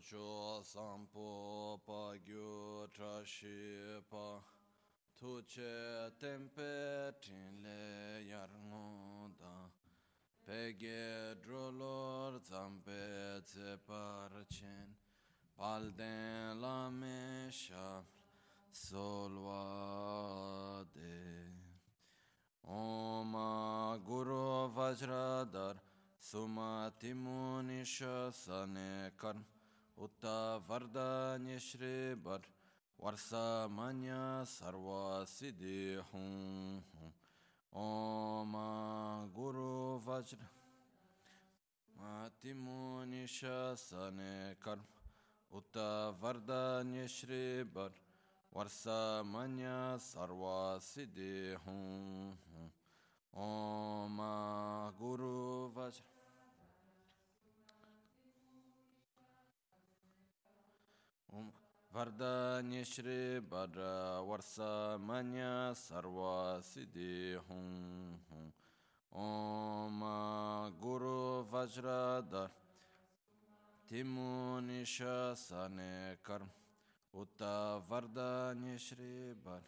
cho sampo pa gyu tra shi pa tu che tempe tin le yar ngo da pe ge dro lor zampe tse par chen pal den la me sha sol wa de Om Guru Vajradar Sumati Munisha Sane Karma Utta Vardanya Shri Bar Varsa Manya Sarva Siddhi Hum Om Guru Vajra Matimunisha Sane Karm Utta Vardanya Shri Bar Varsa Manya Sarva Siddhi Hum Om Guru Vajra Vardanya Shri Bhadra Varsa Manya Sarva Siddhi Hum Om Guru Vajradar Timunisha Sane Karm Utta Vardanya Shri Bhadra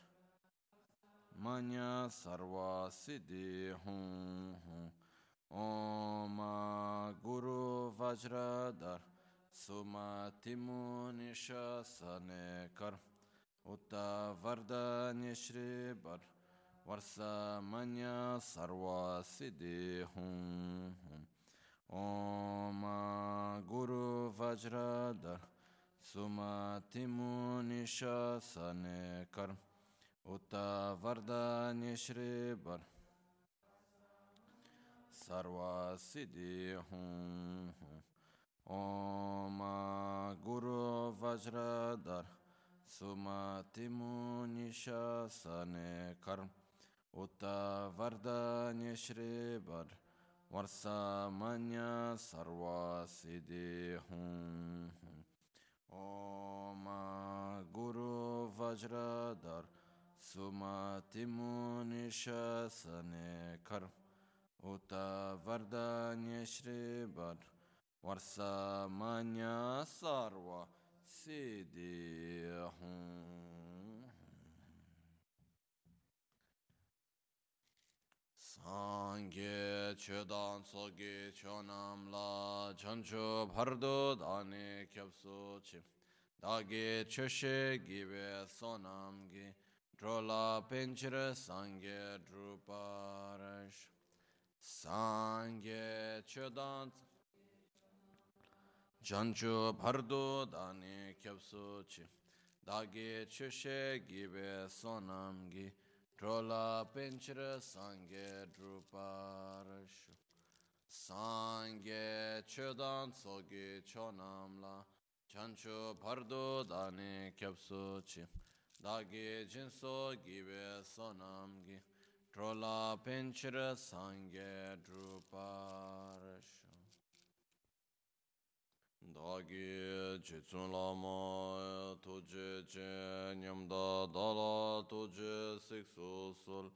Manya Sarva Siddhi Hum Om Guru Vajradar Sumatimunisha Sane Kar Utta Vardanya Shri Bar Varsa Manya Sarva Siddhi Hum Om Guru Vajradar Sumatimunisha Sane Kar Utta Vardanya Shri Bar Sarva Hum Om Guru Vajradar Sumatimunisha Sane Karm Utta Vardanya Shri Bar Varsa Manya Sarva Siddhi Hum Om Guru Vajradar Sumatimunisha Sane Karm Utta Vardanya Shri Bar Varsa Manya Sarva Siddhi Hum. Sangye Chedan Sogi Chonam La. Chancho Bhardo Dani Kyapso Chim Dagi Choshe Gibe Sonam Gi. Drola Pinchire Sangye Druparash Sangye Chedan Jancho Bhardo Dani Kyapso Chi Dagi Chushe Gibe Sonam Gi Drola Pinchira Sangye Druparashu Sangye Chodan Sogi Chonam La Jancho Bhardo Dani Kyapso Chi Dagi Jinso Gibe Sonam Gi Drola Pinchira Sangye Druparashu dāgī chīchūn lāma tujī chī nyamdā dālā tujī sikṣu sul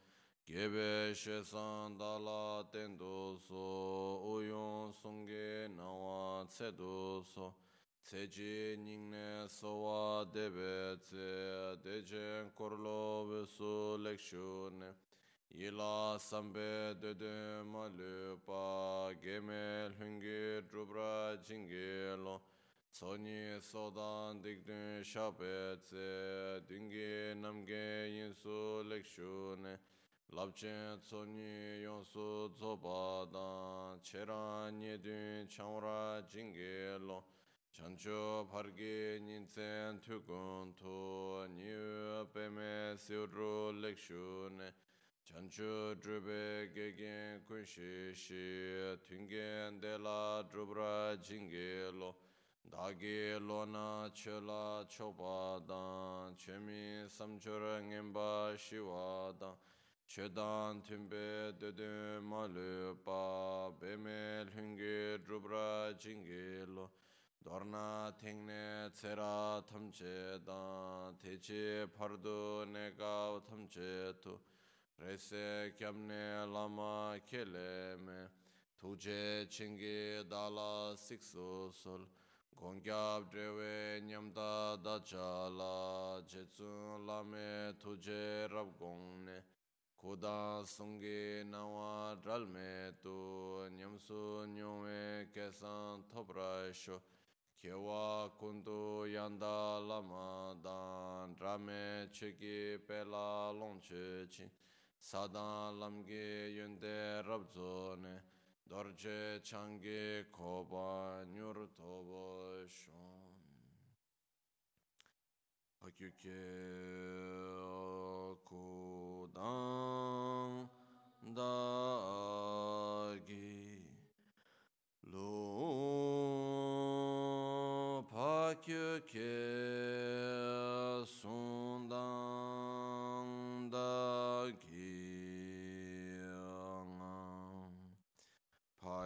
gībē shēsān dālā tēndū su uyūn sūngī nāwā cēdū su cēchī nīngnē sōwā dēbē cē dēchēn korlō vēsū lekshū nē Yila sambe dede ma le pa geme lhungi drupra jingi lo. Tsonyi sodan dikdun shabe tse dungi namge yinsu lekshu ne. Labchen tsonyi yonsu tsoba dan chera nyedun chanwra jingi lo. Chancho pargi nyintsen tukun tu nyu peme siudru lekshu ne. chanchu drupe gegen kunshi shi tungen de la drupra jingi lo. Dagi lo na che la chopa dan che mi samchura ngenpa shiwa dan. Che dan tunpe dede ma lu pa be me lungi drupra jingi lo. Dorna tengne tsera tamche dan teche pardu ne gao tamche tu. rese kyamne lama keleme, tuje chingi dala sikso sol. Gongyab drewe nyamda dacha la jetsun lame tuje rab gongne kuda sungi nawa dralme tu nyamsu nyongwe kesan thobra sho. Kewa kundu yanda lama dan drame chigi pela longche ching chin Sadan lamge yunde rabzo ne dorje change koba nyur tobo shon hakyuke kudan dagi lo pakyuke sundan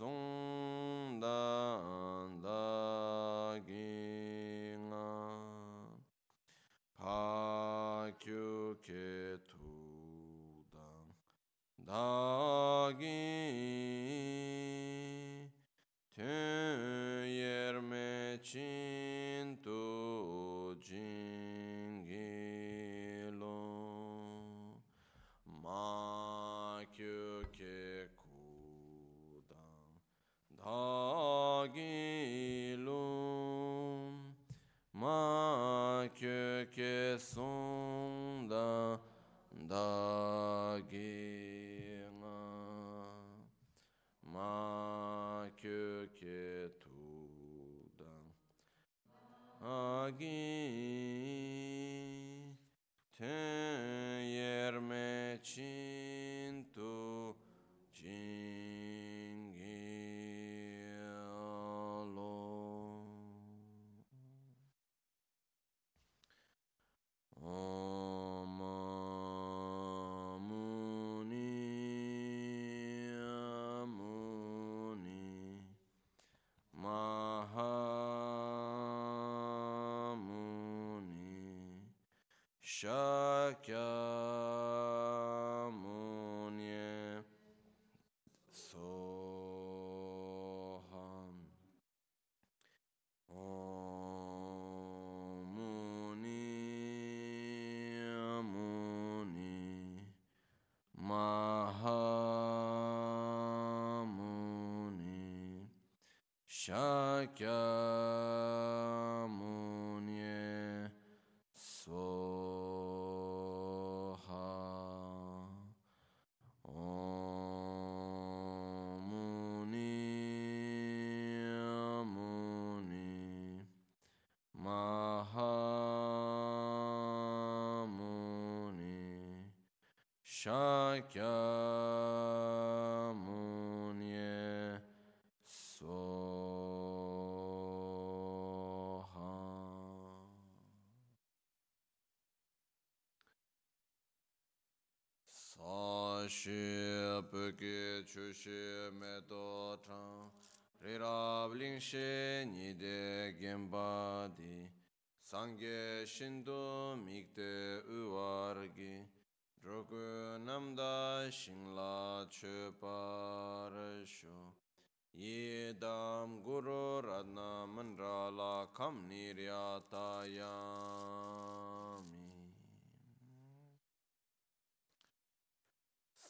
sung da gi pa kyu ke tu da song. Shakyamuni Soha Om Muni Muni Mahamuni Shakyamuni chu shi me to chang Ri ling shi ni de di Sangye shindu mikde uwar gi Drogu namda shingla chu par shu Yi dam guru radna mandra la kam niryata yami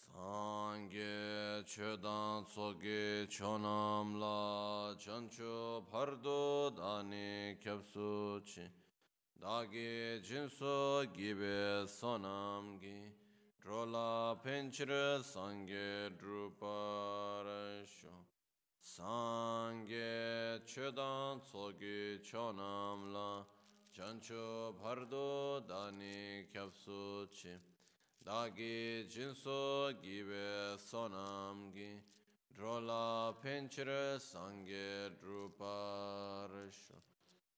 Sangye chedan tsoge chonam la chancho pardo dani kyapsu chi. Dagi jinso gibe sonam gi. Drola penchire sangye drupara sho. Sangye chedan tsoge chonam la chancho pardo dani kyapsu chi. Dāgī jīnso gīvē sōnām gī drola penchira sangye druparisho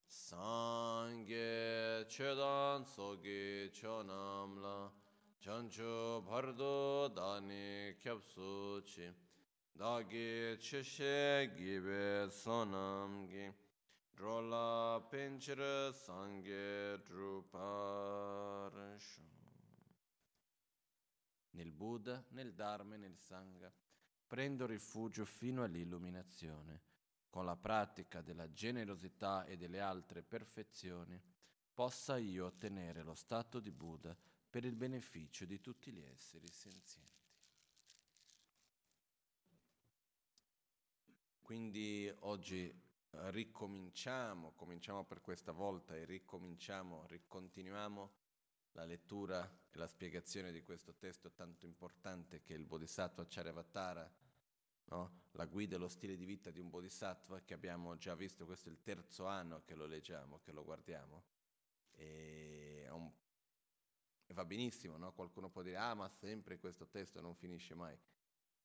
sangye chedan sogi chonamla. Chancho bhardo dani kyapsu chi dagi chishe gibe sonamgi. Drola penchira sangye druparisho nel Buddha, nel Dharma e nel Sangha prendo rifugio fino all'illuminazione. Con la pratica della generosità e delle altre perfezioni, possa io ottenere lo stato di Buddha per il beneficio di tutti gli esseri senzienti. Quindi oggi ricominciamo, cominciamo per questa volta e ricominciamo, ricontinuiamo la lettura e la spiegazione di questo testo tanto importante che il Bodhisattva Charyavatara, no? la guida e lo stile di vita di un Bodhisattva che abbiamo già visto, questo è il terzo anno che lo leggiamo, che lo guardiamo. E, un... va benissimo, no? qualcuno può dire, ah ma sempre questo testo non finisce mai.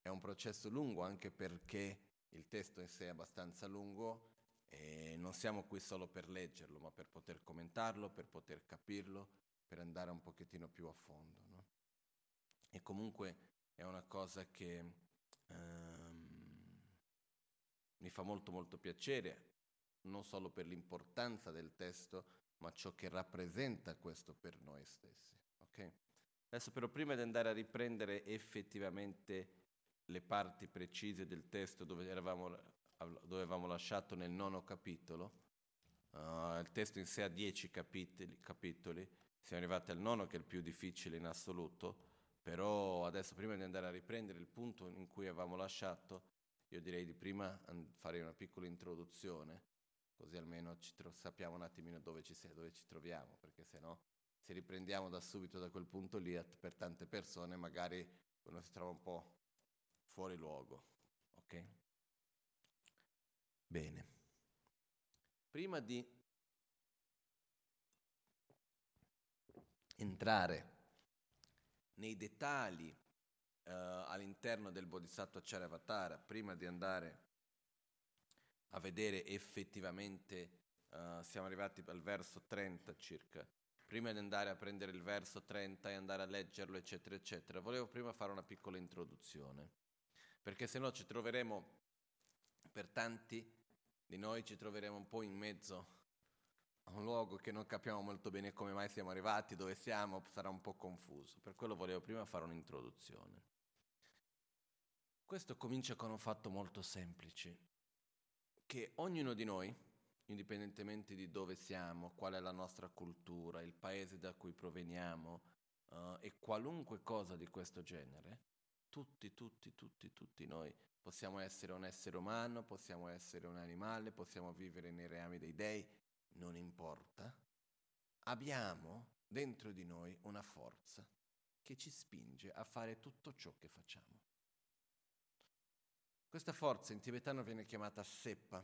È un processo lungo anche perché il testo in sé è abbastanza lungo e non siamo qui solo per leggerlo, ma per poter commentarlo, per poter capirlo, per andare un pochettino più a fondo. No? E comunque è una cosa che ehm, mi fa molto molto piacere, non solo per l'importanza del testo, ma ciò che rappresenta questo per noi stessi. Okay? Adesso però prima di andare a riprendere effettivamente le parti precise del testo dove, eravamo, dove avevamo lasciato nel nono capitolo, uh, il testo in sé ha dieci capitoli, capitoli siamo arrivati al nono che è il più difficile in assoluto, però adesso prima di andare a riprendere il punto in cui avevamo lasciato, io direi di prima fare una piccola introduzione, così almeno tro- sappiamo un attimino dove ci, sei, dove ci troviamo, perché se no se riprendiamo da subito da quel punto lì, per tante persone magari uno si trova un po' fuori luogo. Ok? Bene. Prima di entrare nei dettagli uh, all'interno del Bodhisattva Charyavatara prima di andare a vedere effettivamente, uh, siamo arrivati al verso 30 circa, prima di andare a prendere il verso 30 e andare a leggerlo, eccetera, eccetera, volevo prima fare una piccola introduzione, perché se no ci troveremo, per tanti di noi ci troveremo un po' in mezzo un luogo che non capiamo molto bene come mai siamo arrivati, dove siamo, sarà un po' confuso. Per quello volevo prima fare un'introduzione. Questo comincia con un fatto molto semplice, che ognuno di noi, indipendentemente di dove siamo, qual è la nostra cultura, il paese da cui proveniamo uh, e qualunque cosa di questo genere, tutti, tutti, tutti, tutti noi possiamo essere un essere umano, possiamo essere un animale, possiamo vivere nei reami dei dei, non importa, abbiamo dentro di noi una forza che ci spinge a fare tutto ciò che facciamo. Questa forza in tibetano viene chiamata seppa.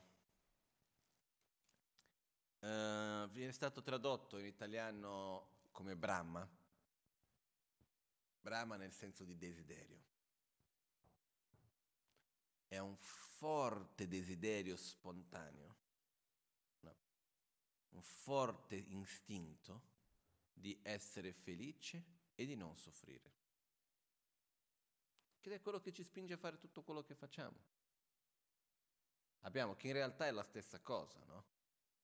Uh, viene stato tradotto in italiano come Brahma. Brahma nel senso di desiderio. È un forte desiderio spontaneo un forte istinto di essere felice e di non soffrire. Che è quello che ci spinge a fare tutto quello che facciamo. Abbiamo che in realtà è la stessa cosa, no?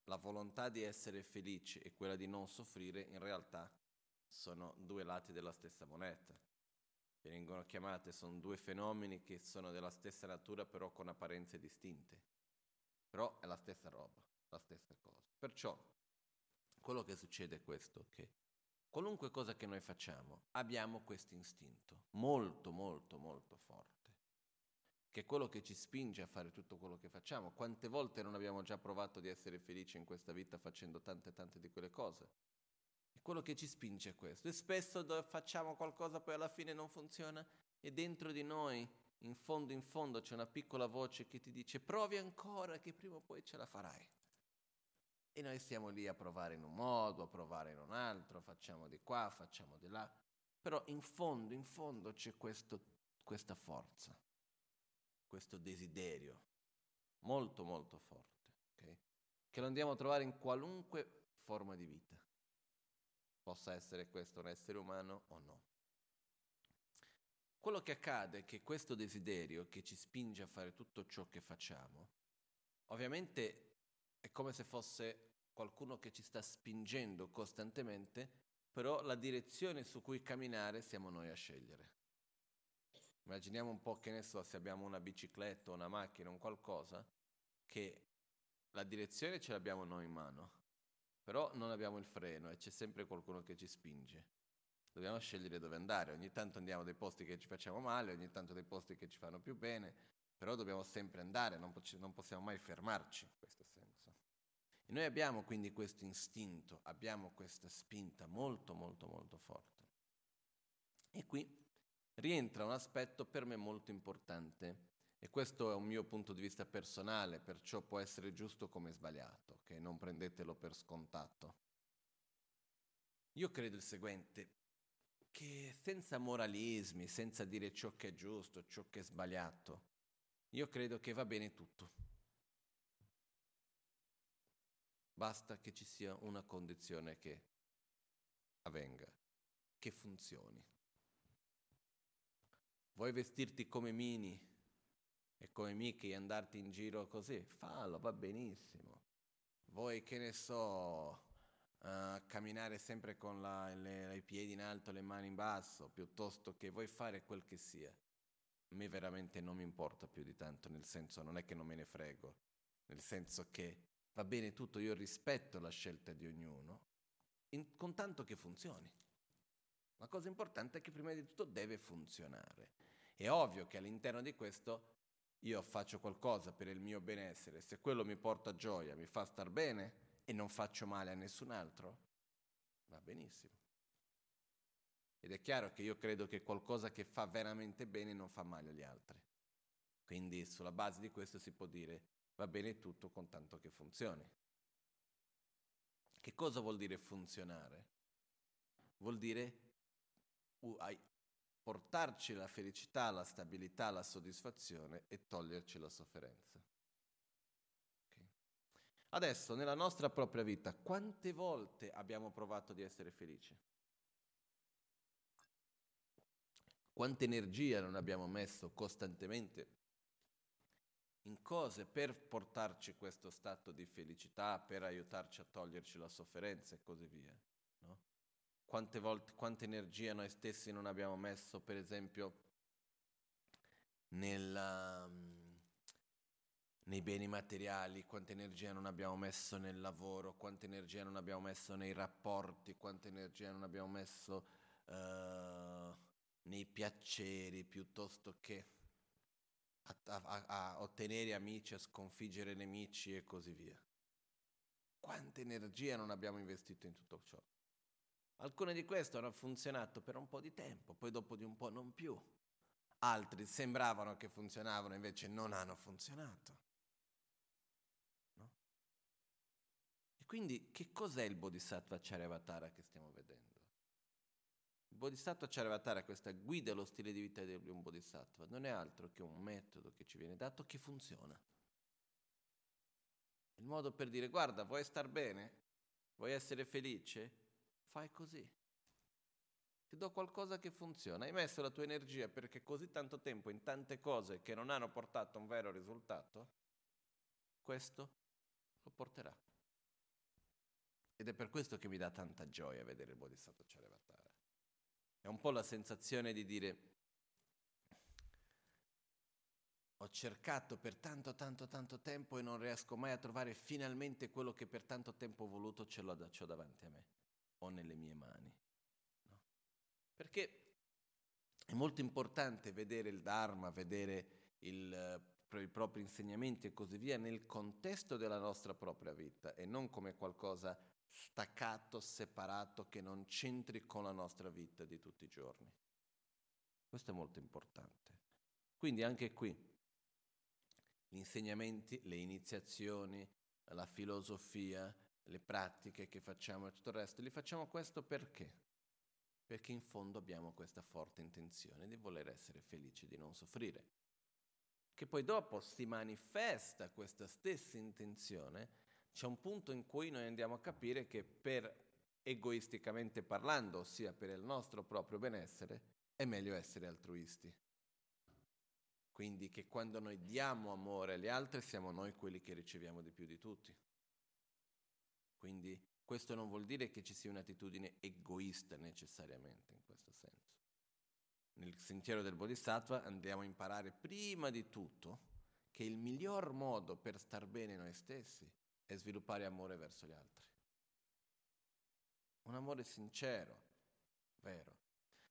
La volontà di essere felice e quella di non soffrire in realtà sono due lati della stessa moneta. Vengono chiamate, sono due fenomeni che sono della stessa natura però con apparenze distinte. Però è la stessa roba, la stessa cosa. Perciò quello che succede è questo, che qualunque cosa che noi facciamo abbiamo questo istinto molto molto molto forte, che è quello che ci spinge a fare tutto quello che facciamo. Quante volte non abbiamo già provato di essere felici in questa vita facendo tante tante di quelle cose? È quello che ci spinge a questo. E spesso facciamo qualcosa poi alla fine non funziona e dentro di noi, in fondo in fondo, c'è una piccola voce che ti dice provi ancora che prima o poi ce la farai. E noi stiamo lì a provare in un modo, a provare in un altro, facciamo di qua, facciamo di là. Però in fondo, in fondo c'è questo, questa forza questo desiderio molto molto forte, okay? che lo andiamo a trovare in qualunque forma di vita, possa essere questo un essere umano o no. Quello che accade è che questo desiderio che ci spinge a fare tutto ciò che facciamo, ovviamente è come se fosse qualcuno che ci sta spingendo costantemente, però la direzione su cui camminare siamo noi a scegliere. Immaginiamo un po' che ne so, se abbiamo una bicicletta, una macchina, un qualcosa, che la direzione ce l'abbiamo noi in mano, però non abbiamo il freno e c'è sempre qualcuno che ci spinge. Dobbiamo scegliere dove andare, ogni tanto andiamo dai posti che ci facciamo male, ogni tanto dai posti che ci fanno più bene, però dobbiamo sempre andare, non, non possiamo mai fermarci questo. E noi abbiamo quindi questo istinto, abbiamo questa spinta molto molto molto forte. E qui rientra un aspetto per me molto importante e questo è un mio punto di vista personale, perciò può essere giusto come sbagliato, che non prendetelo per scontato. Io credo il seguente, che senza moralismi, senza dire ciò che è giusto, ciò che è sbagliato, io credo che va bene tutto. Basta che ci sia una condizione che avvenga, che funzioni. Vuoi vestirti come Mini e come Mickey e andarti in giro così? Fallo, va benissimo. Vuoi, che ne so, uh, camminare sempre con la, le, i piedi in alto, le mani in basso, piuttosto che vuoi fare quel che sia. A me veramente non mi importa più di tanto, nel senso non è che non me ne frego, nel senso che va bene tutto, io rispetto la scelta di ognuno, in, con tanto che funzioni. La cosa importante è che prima di tutto deve funzionare. È ovvio che all'interno di questo io faccio qualcosa per il mio benessere, se quello mi porta gioia, mi fa star bene e non faccio male a nessun altro, va benissimo. Ed è chiaro che io credo che qualcosa che fa veramente bene non fa male agli altri. Quindi sulla base di questo si può dire va bene tutto con tanto che funzioni. Che cosa vuol dire funzionare? Vuol dire portarci la felicità, la stabilità, la soddisfazione e toglierci la sofferenza. Okay. Adesso, nella nostra propria vita, quante volte abbiamo provato di essere felici? Quanta energia non abbiamo messo costantemente in cose per portarci questo stato di felicità, per aiutarci a toglierci la sofferenza e così via quante volte, quanta energia noi stessi non abbiamo messo, per esempio, nella, um, nei beni materiali, quanta energia non abbiamo messo nel lavoro, quanta energia non abbiamo messo nei rapporti, quanta energia non abbiamo messo uh, nei piaceri, piuttosto che a, a, a ottenere amici, a sconfiggere nemici e così via. Quanta energia non abbiamo investito in tutto ciò? Alcune di queste hanno funzionato per un po' di tempo, poi dopo di un po' non più. Altri sembravano che funzionavano, invece non hanno funzionato. No? E quindi che cos'è il Bodhisattva Charyavatara che stiamo vedendo? Il Bodhisattva Charyavatara, questa guida allo stile di vita di un Bodhisattva, non è altro che un metodo che ci viene dato che funziona. Il modo per dire, guarda, vuoi star bene? Vuoi essere felice? fai così. Ti do qualcosa che funziona. Hai messo la tua energia perché così tanto tempo in tante cose che non hanno portato un vero risultato, questo lo porterà. Ed è per questo che mi dà tanta gioia vedere il Bodhisattva Charyavatara. È un po' la sensazione di dire ho cercato per tanto, tanto, tanto tempo e non riesco mai a trovare finalmente quello che per tanto tempo ho voluto, ce l'ho, ce l'ho davanti a me ho nelle mie mani. No? Perché è molto importante vedere il Dharma, vedere il, i propri insegnamenti e così via nel contesto della nostra propria vita e non come qualcosa staccato, separato, che non c'entri con la nostra vita di tutti i giorni. Questo è molto importante. Quindi anche qui gli insegnamenti, le iniziazioni, la filosofia, le pratiche che facciamo e tutto il resto, li facciamo questo perché? Perché in fondo abbiamo questa forte intenzione di voler essere felici, di non soffrire. che poi dopo si manifesta questa stessa intenzione, c'è un punto in cui noi andiamo a capire che per egoisticamente parlando, ossia per il nostro proprio benessere, è meglio essere altruisti. Quindi che quando noi diamo amore agli altri siamo noi quelli che riceviamo di più di tutti. Quindi questo non vuol dire che ci sia un'attitudine egoista necessariamente in questo senso. Nel sentiero del Bodhisattva andiamo a imparare prima di tutto che il miglior modo per star bene noi stessi è sviluppare amore verso gli altri. Un amore sincero, vero.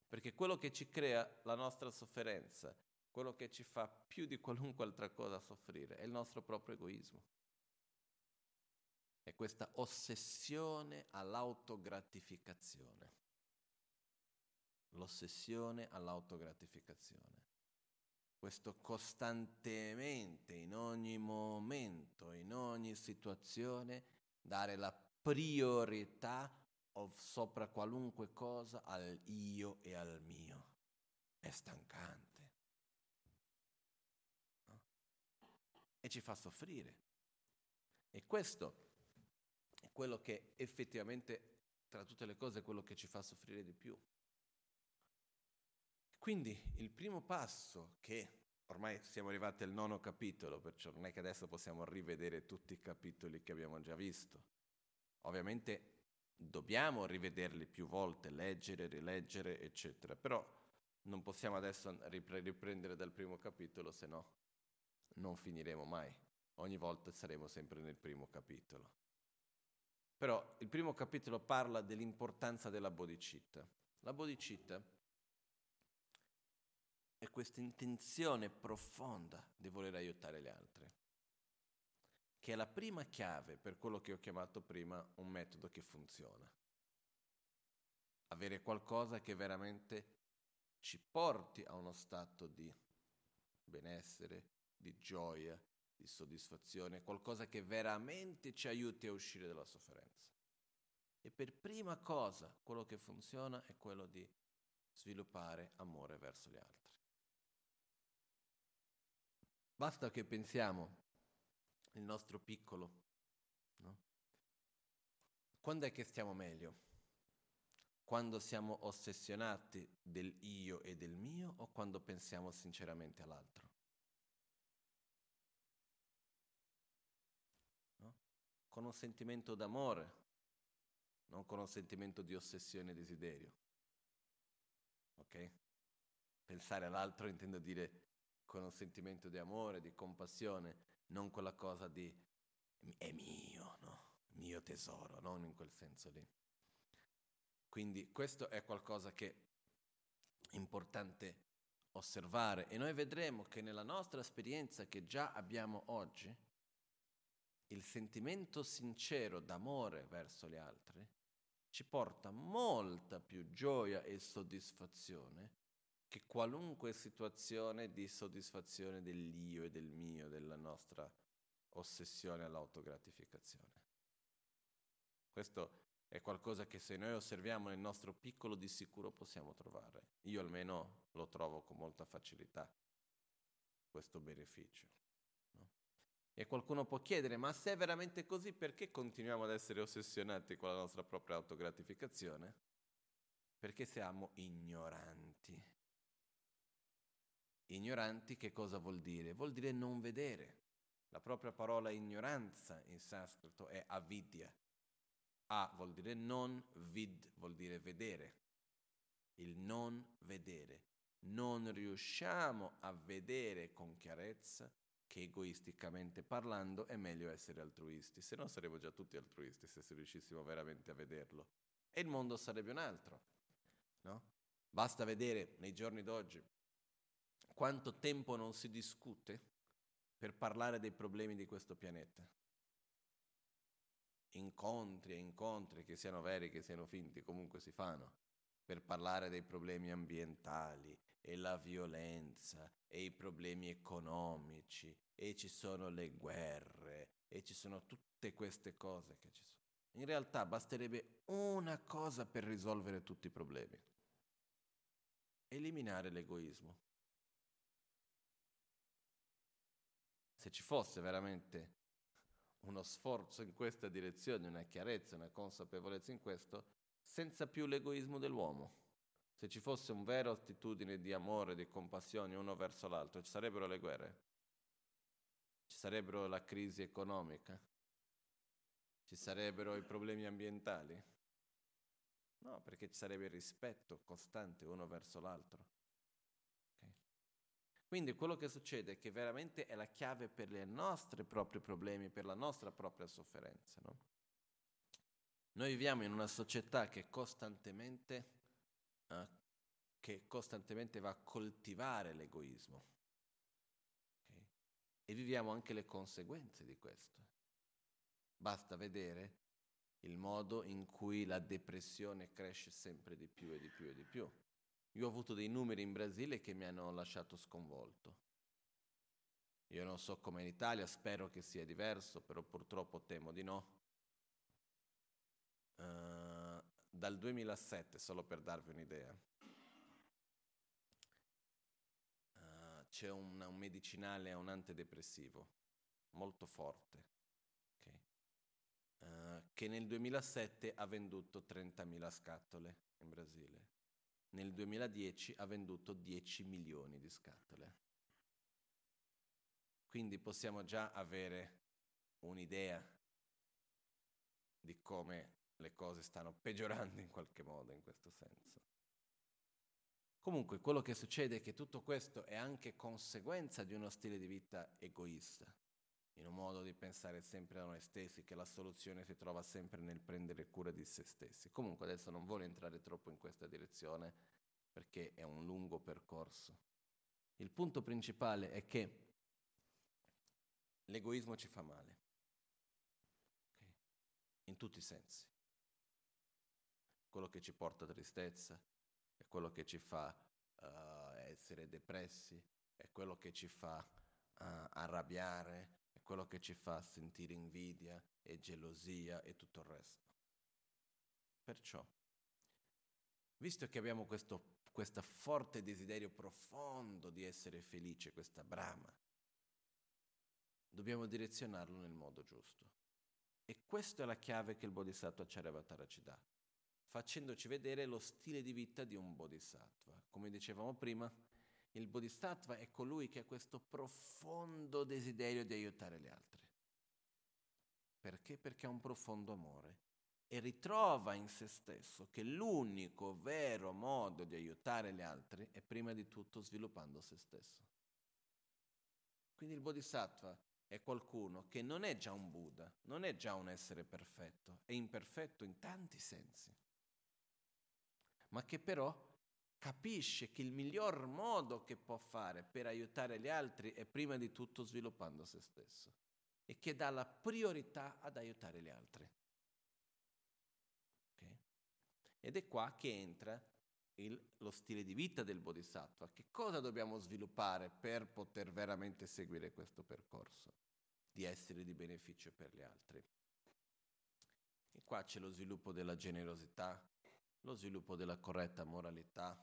Perché quello che ci crea la nostra sofferenza quello che ci fa più di qualunque altra cosa soffrire, è il nostro proprio egoismo. È questa ossessione all'autogratificazione. L'ossessione all'autogratificazione. Questo costantemente, in ogni momento, in ogni situazione, dare la priorità sopra qualunque cosa al io e al mio. È stancante. e ci fa soffrire. E questo è quello che effettivamente, tra tutte le cose, è quello che ci fa soffrire di più. Quindi il primo passo che ormai siamo arrivati al nono capitolo, perciò non è che adesso possiamo rivedere tutti i capitoli che abbiamo già visto. Ovviamente dobbiamo rivederli più volte, leggere, rileggere, eccetera, però non possiamo adesso riprendere dal primo capitolo, se no non finiremo mai. Ogni volta saremo sempre nel primo capitolo. Però il primo capitolo parla dell'importanza della bodhicitta. La bodhicitta è questa intenzione profonda di voler aiutare gli altri, che è la prima chiave per quello che ho chiamato prima un metodo che funziona. Avere qualcosa che veramente ci porti a uno stato di benessere, di gioia, di soddisfazione, qualcosa che veramente ci aiuti a uscire dalla sofferenza. E per prima cosa quello che funziona è quello di sviluppare amore verso gli altri. Basta che pensiamo il nostro piccolo, no? Quando è che stiamo meglio? Quando siamo ossessionati del io e del mio o quando pensiamo sinceramente all'altro? con un sentimento d'amore, non con un sentimento di ossessione e desiderio. Ok? Pensare all'altro intendo dire con un sentimento di amore, di compassione, non quella cosa di è mio, no? Mio tesoro, non in quel senso lì. Quindi questo è qualcosa che è importante osservare e noi vedremo che nella nostra esperienza che già abbiamo oggi, il sentimento sincero d'amore verso gli altri ci porta molta più gioia e soddisfazione che qualunque situazione di soddisfazione dell'io e del mio, della nostra ossessione all'autogratificazione. Questo è qualcosa che se noi osserviamo nel nostro piccolo di sicuro possiamo trovare. Io almeno lo trovo con molta facilità, questo beneficio. E qualcuno può chiedere, ma se è veramente così, perché continuiamo ad essere ossessionati con la nostra propria autogratificazione? Perché siamo ignoranti. Ignoranti che cosa vuol dire? Vuol dire non vedere. La propria parola ignoranza in sanscrito è avidya. A vuol dire non, vid vuol dire vedere. Il non vedere. Non riusciamo a vedere con chiarezza che egoisticamente parlando è meglio essere altruisti, se no saremmo già tutti altruisti se riuscissimo veramente a vederlo. E il mondo sarebbe un altro, no? Basta vedere nei giorni d'oggi quanto tempo non si discute per parlare dei problemi di questo pianeta. Incontri e incontri, che siano veri, che siano finti, comunque si fanno, per parlare dei problemi ambientali, e la violenza e i problemi economici e ci sono le guerre e ci sono tutte queste cose che ci sono. In realtà basterebbe una cosa per risolvere tutti i problemi. Eliminare l'egoismo. Se ci fosse veramente uno sforzo in questa direzione, una chiarezza, una consapevolezza in questo, senza più l'egoismo dell'uomo. Se ci fosse un vero attitudine di amore, di compassione uno verso l'altro, ci sarebbero le guerre, ci sarebbero la crisi economica, ci sarebbero i problemi ambientali. No, perché ci sarebbe il rispetto costante uno verso l'altro. Quindi quello che succede è che veramente è la chiave per i nostri propri problemi, per la nostra propria sofferenza. No? Noi viviamo in una società che costantemente, uh, che costantemente va a coltivare l'egoismo okay? e viviamo anche le conseguenze di questo. Basta vedere il modo in cui la depressione cresce sempre di più e di più e di più. Io ho avuto dei numeri in Brasile che mi hanno lasciato sconvolto. Io non so come in Italia, spero che sia diverso, però purtroppo temo di no. Uh, dal 2007, solo per darvi un'idea, uh, c'è un, un medicinale, un antidepressivo molto forte, uh, che nel 2007 ha venduto 30.000 scatole in Brasile. Nel 2010 ha venduto 10 milioni di scatole. Quindi possiamo già avere un'idea di come le cose stanno peggiorando in qualche modo in questo senso. Comunque quello che succede è che tutto questo è anche conseguenza di uno stile di vita egoista in un modo di pensare sempre a noi stessi, che la soluzione si trova sempre nel prendere cura di se stessi. Comunque adesso non voglio entrare troppo in questa direzione perché è un lungo percorso. Il punto principale è che l'egoismo ci fa male, okay? in tutti i sensi. Quello che ci porta a tristezza, è quello che ci fa uh, essere depressi, è quello che ci fa uh, arrabbiare, quello che ci fa sentire invidia e gelosia e tutto il resto. Perciò, visto che abbiamo questo questo forte desiderio profondo di essere felice, questa brama, dobbiamo direzionarlo nel modo giusto. E questa è la chiave che il Bodhisattva Charyavatara ci dà, facendoci vedere lo stile di vita di un Bodhisattva. Come dicevamo prima, il bodhisattva è colui che ha questo profondo desiderio di aiutare gli altri. Perché? Perché ha un profondo amore e ritrova in se stesso che l'unico vero modo di aiutare gli altri è prima di tutto sviluppando se stesso. Quindi il bodhisattva è qualcuno che non è già un Buddha, non è già un essere perfetto, è imperfetto in tanti sensi, ma che però capisce che il miglior modo che può fare per aiutare gli altri è prima di tutto sviluppando se stesso e che dà la priorità ad aiutare gli altri. Okay? Ed è qua che entra il, lo stile di vita del Bodhisattva. Che cosa dobbiamo sviluppare per poter veramente seguire questo percorso di essere di beneficio per gli altri? E qua c'è lo sviluppo della generosità, lo sviluppo della corretta moralità,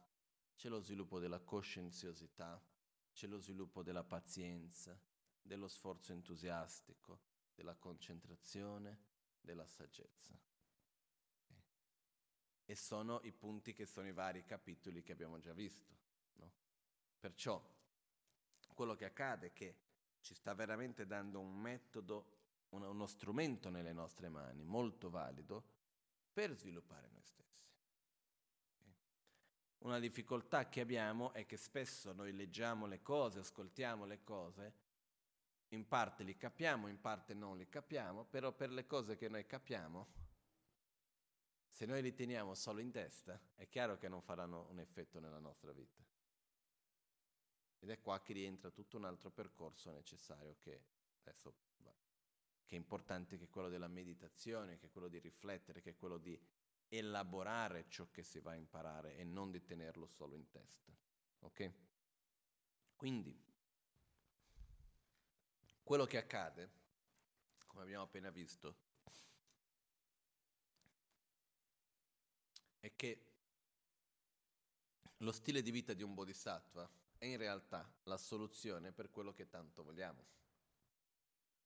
c'è lo sviluppo della coscienziosità, c'è lo sviluppo della pazienza, dello sforzo entusiastico, della concentrazione, della saggezza. E sono i punti che sono i vari capitoli che abbiamo già visto. No? Perciò quello che accade è che ci sta veramente dando un metodo, uno strumento nelle nostre mani molto valido per sviluppare noi stessi. Una difficoltà che abbiamo è che spesso noi leggiamo le cose, ascoltiamo le cose, in parte li capiamo, in parte non li capiamo, però per le cose che noi capiamo, se noi li teniamo solo in testa, è chiaro che non faranno un effetto nella nostra vita. Ed è qua che rientra tutto un altro percorso necessario che adesso che è importante, che è quello della meditazione, che è quello di riflettere, che è quello di elaborare ciò che si va a imparare e non di tenerlo solo in testa. Ok? Quindi, quello che accade, come abbiamo appena visto, è che lo stile di vita di un bodhisattva è in realtà la soluzione per quello che tanto vogliamo.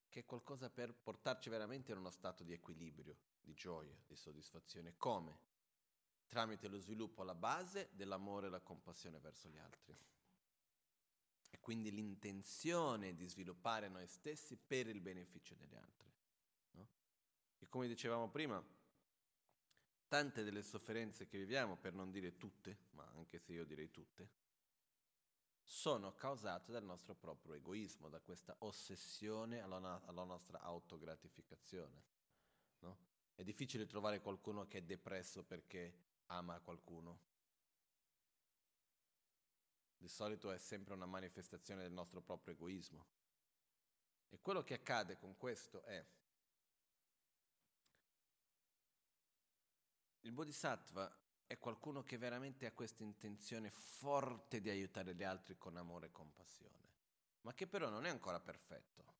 che è qualcosa per portarci veramente in uno stato di equilibrio, di gioia, di soddisfazione. Come? Tramite lo sviluppo alla base dell'amore e la compassione verso gli altri. E quindi l'intenzione di sviluppare noi stessi per il beneficio degli altri. No? E come dicevamo prima, tante delle sofferenze che viviamo, per non dire tutte, ma anche se io direi tutte, sono causate dal nostro proprio egoismo, da questa ossessione alla, alla nostra autogratificazione. È difficile trovare qualcuno che è depresso perché ama qualcuno. Di solito è sempre una manifestazione del nostro proprio egoismo. E quello che accade con questo è il bodhisattva è qualcuno che veramente ha questa intenzione forte di aiutare gli altri con amore e compassione, ma che però non è ancora perfetto.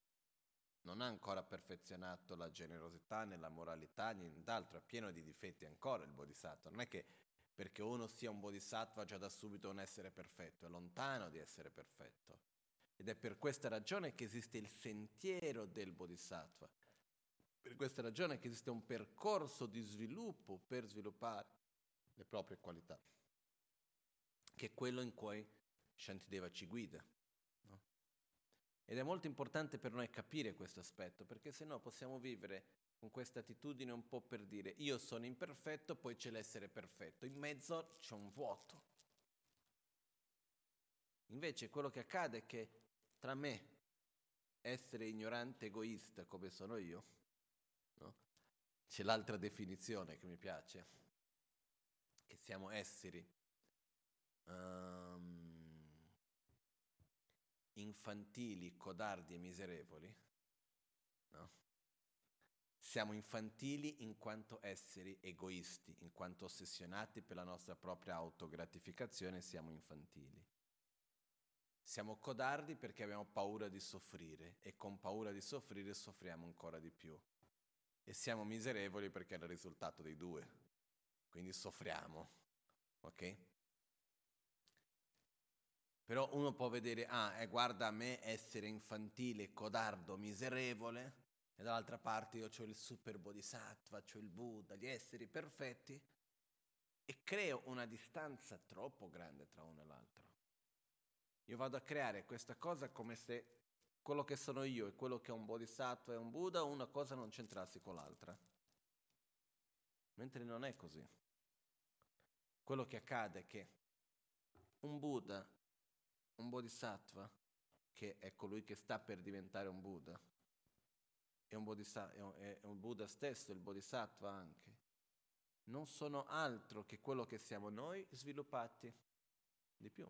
Non ha ancora perfezionato la generosità né la moralità, nient'altro, è pieno di difetti ancora il bodhisattva. Non è che perché uno sia un bodhisattva già da subito un essere perfetto, è lontano di essere perfetto. Ed è per questa ragione che esiste il sentiero del bodhisattva. Per questa ragione che esiste un percorso di sviluppo per sviluppare le proprie qualità, che è quello in cui Shantideva ci guida. Ed è molto importante per noi capire questo aspetto, perché se no possiamo vivere con questa attitudine un po' per dire io sono imperfetto, poi c'è l'essere perfetto, in mezzo c'è un vuoto. Invece quello che accade è che tra me, essere ignorante egoista come sono io, no? c'è l'altra definizione che mi piace, che siamo esseri um, infantili, codardi e miserevoli, no? Siamo infantili in quanto esseri egoisti, in quanto ossessionati per la nostra propria autogratificazione, siamo infantili. Siamo codardi perché abbiamo paura di soffrire e con paura di soffrire soffriamo ancora di più. E siamo miserevoli perché è il risultato dei due quindi soffriamo, ok? Però uno può vedere, ah, eh, guarda a me essere infantile, codardo, miserevole, e dall'altra parte io ho il super bodhisattva, ho il Buddha, gli esseri perfetti, e creo una distanza troppo grande tra uno e l'altro. Io vado a creare questa cosa come se quello che sono io e quello che è un bodhisattva e un Buddha, una cosa non c'entrasse con l'altra. Mentre non è così. Quello che accade è che un Buddha, un Bodhisattva, che è colui che sta per diventare un Buddha, è un, è un Buddha stesso, il Bodhisattva anche, non sono altro che quello che siamo noi sviluppati di più.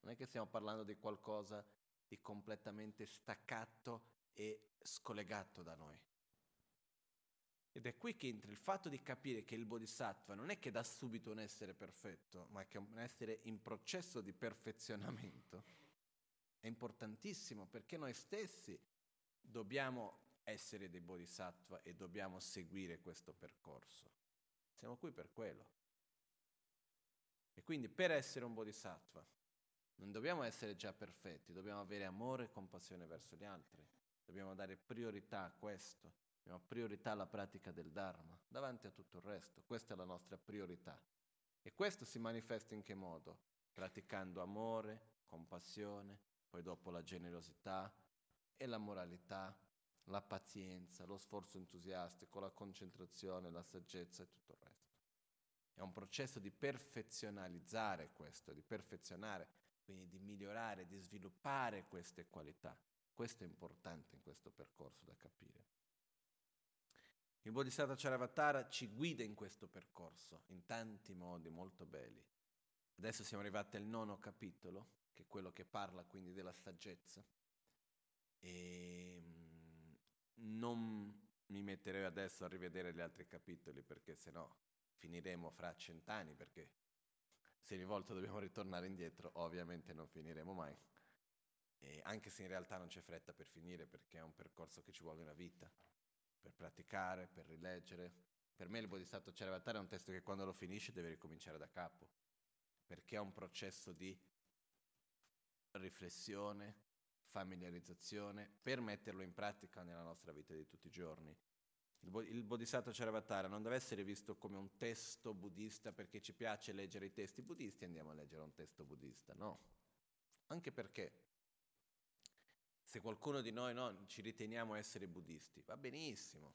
Non è che stiamo parlando di qualcosa di completamente staccato e scollegato da noi. Ed è qui che entra il fatto di capire che il bodhisattva non è che dà subito un essere perfetto, ma che è un essere in processo di perfezionamento. È importantissimo perché noi stessi dobbiamo essere dei bodhisattva e dobbiamo seguire questo percorso. Siamo qui per quello. E quindi per essere un bodhisattva non dobbiamo essere già perfetti, dobbiamo avere amore e compassione verso gli altri, dobbiamo dare priorità a questo Abbiamo priorità alla pratica del Dharma davanti a tutto il resto. Questa è la nostra priorità. E questo si manifesta in che modo? Praticando amore, compassione, poi dopo la generosità e la moralità, la pazienza, lo sforzo entusiastico, la concentrazione, la saggezza e tutto il resto. È un processo di perfezionalizzare questo, di perfezionare, quindi di migliorare, di sviluppare queste qualità. Questo è importante in questo percorso da capire. Il Bodhisattva Charavatara ci guida in questo percorso in tanti modi molto belli. Adesso siamo arrivati al nono capitolo, che è quello che parla quindi della saggezza. E mm, non mi metterei adesso a rivedere gli altri capitoli perché sennò finiremo fra cent'anni perché se ogni volta dobbiamo ritornare indietro ovviamente non finiremo mai. E anche se in realtà non c'è fretta per finire perché è un percorso che ci vuole una vita per praticare, per rileggere. Per me il Bodhisattva Charavatara è un testo che quando lo finisce deve ricominciare da capo, perché è un processo di riflessione, familiarizzazione per metterlo in pratica nella nostra vita di tutti i giorni. Il Bodhisattva Charavatara non deve essere visto come un testo buddista perché ci piace leggere i testi buddisti, andiamo a leggere un testo buddista, no. Anche perché se qualcuno di noi no, ci riteniamo essere buddisti, va benissimo,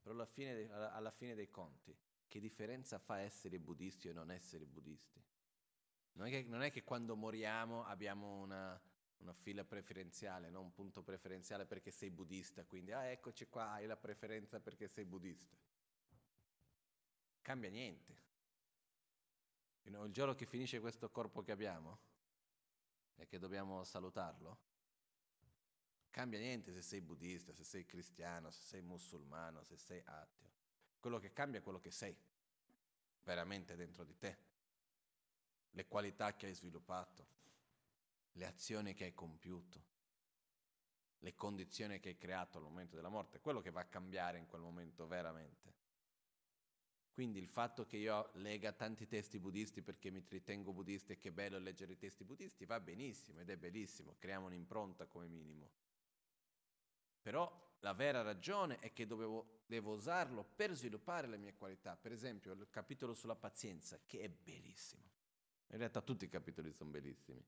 però alla fine, alla fine dei conti, che differenza fa essere buddisti o non essere buddisti? Non è che, non è che quando moriamo abbiamo una, una fila preferenziale, no? un punto preferenziale perché sei buddista, quindi ah eccoci qua, hai la preferenza perché sei buddista. Cambia niente. Il giorno che finisce questo corpo che abbiamo e che dobbiamo salutarlo, cambia niente se sei buddista, se sei cristiano, se sei musulmano, se sei ateo. Quello che cambia è quello che sei, veramente dentro di te, le qualità che hai sviluppato, le azioni che hai compiuto, le condizioni che hai creato al momento della morte, quello che va a cambiare in quel momento veramente. Quindi il fatto che io lega tanti testi buddisti perché mi ritengo buddista e che è bello leggere i testi buddisti va benissimo ed è bellissimo, creiamo un'impronta come minimo. Però la vera ragione è che dovevo, devo usarlo per sviluppare le mie qualità. Per esempio il capitolo sulla pazienza, che è bellissimo. In realtà tutti i capitoli sono bellissimi.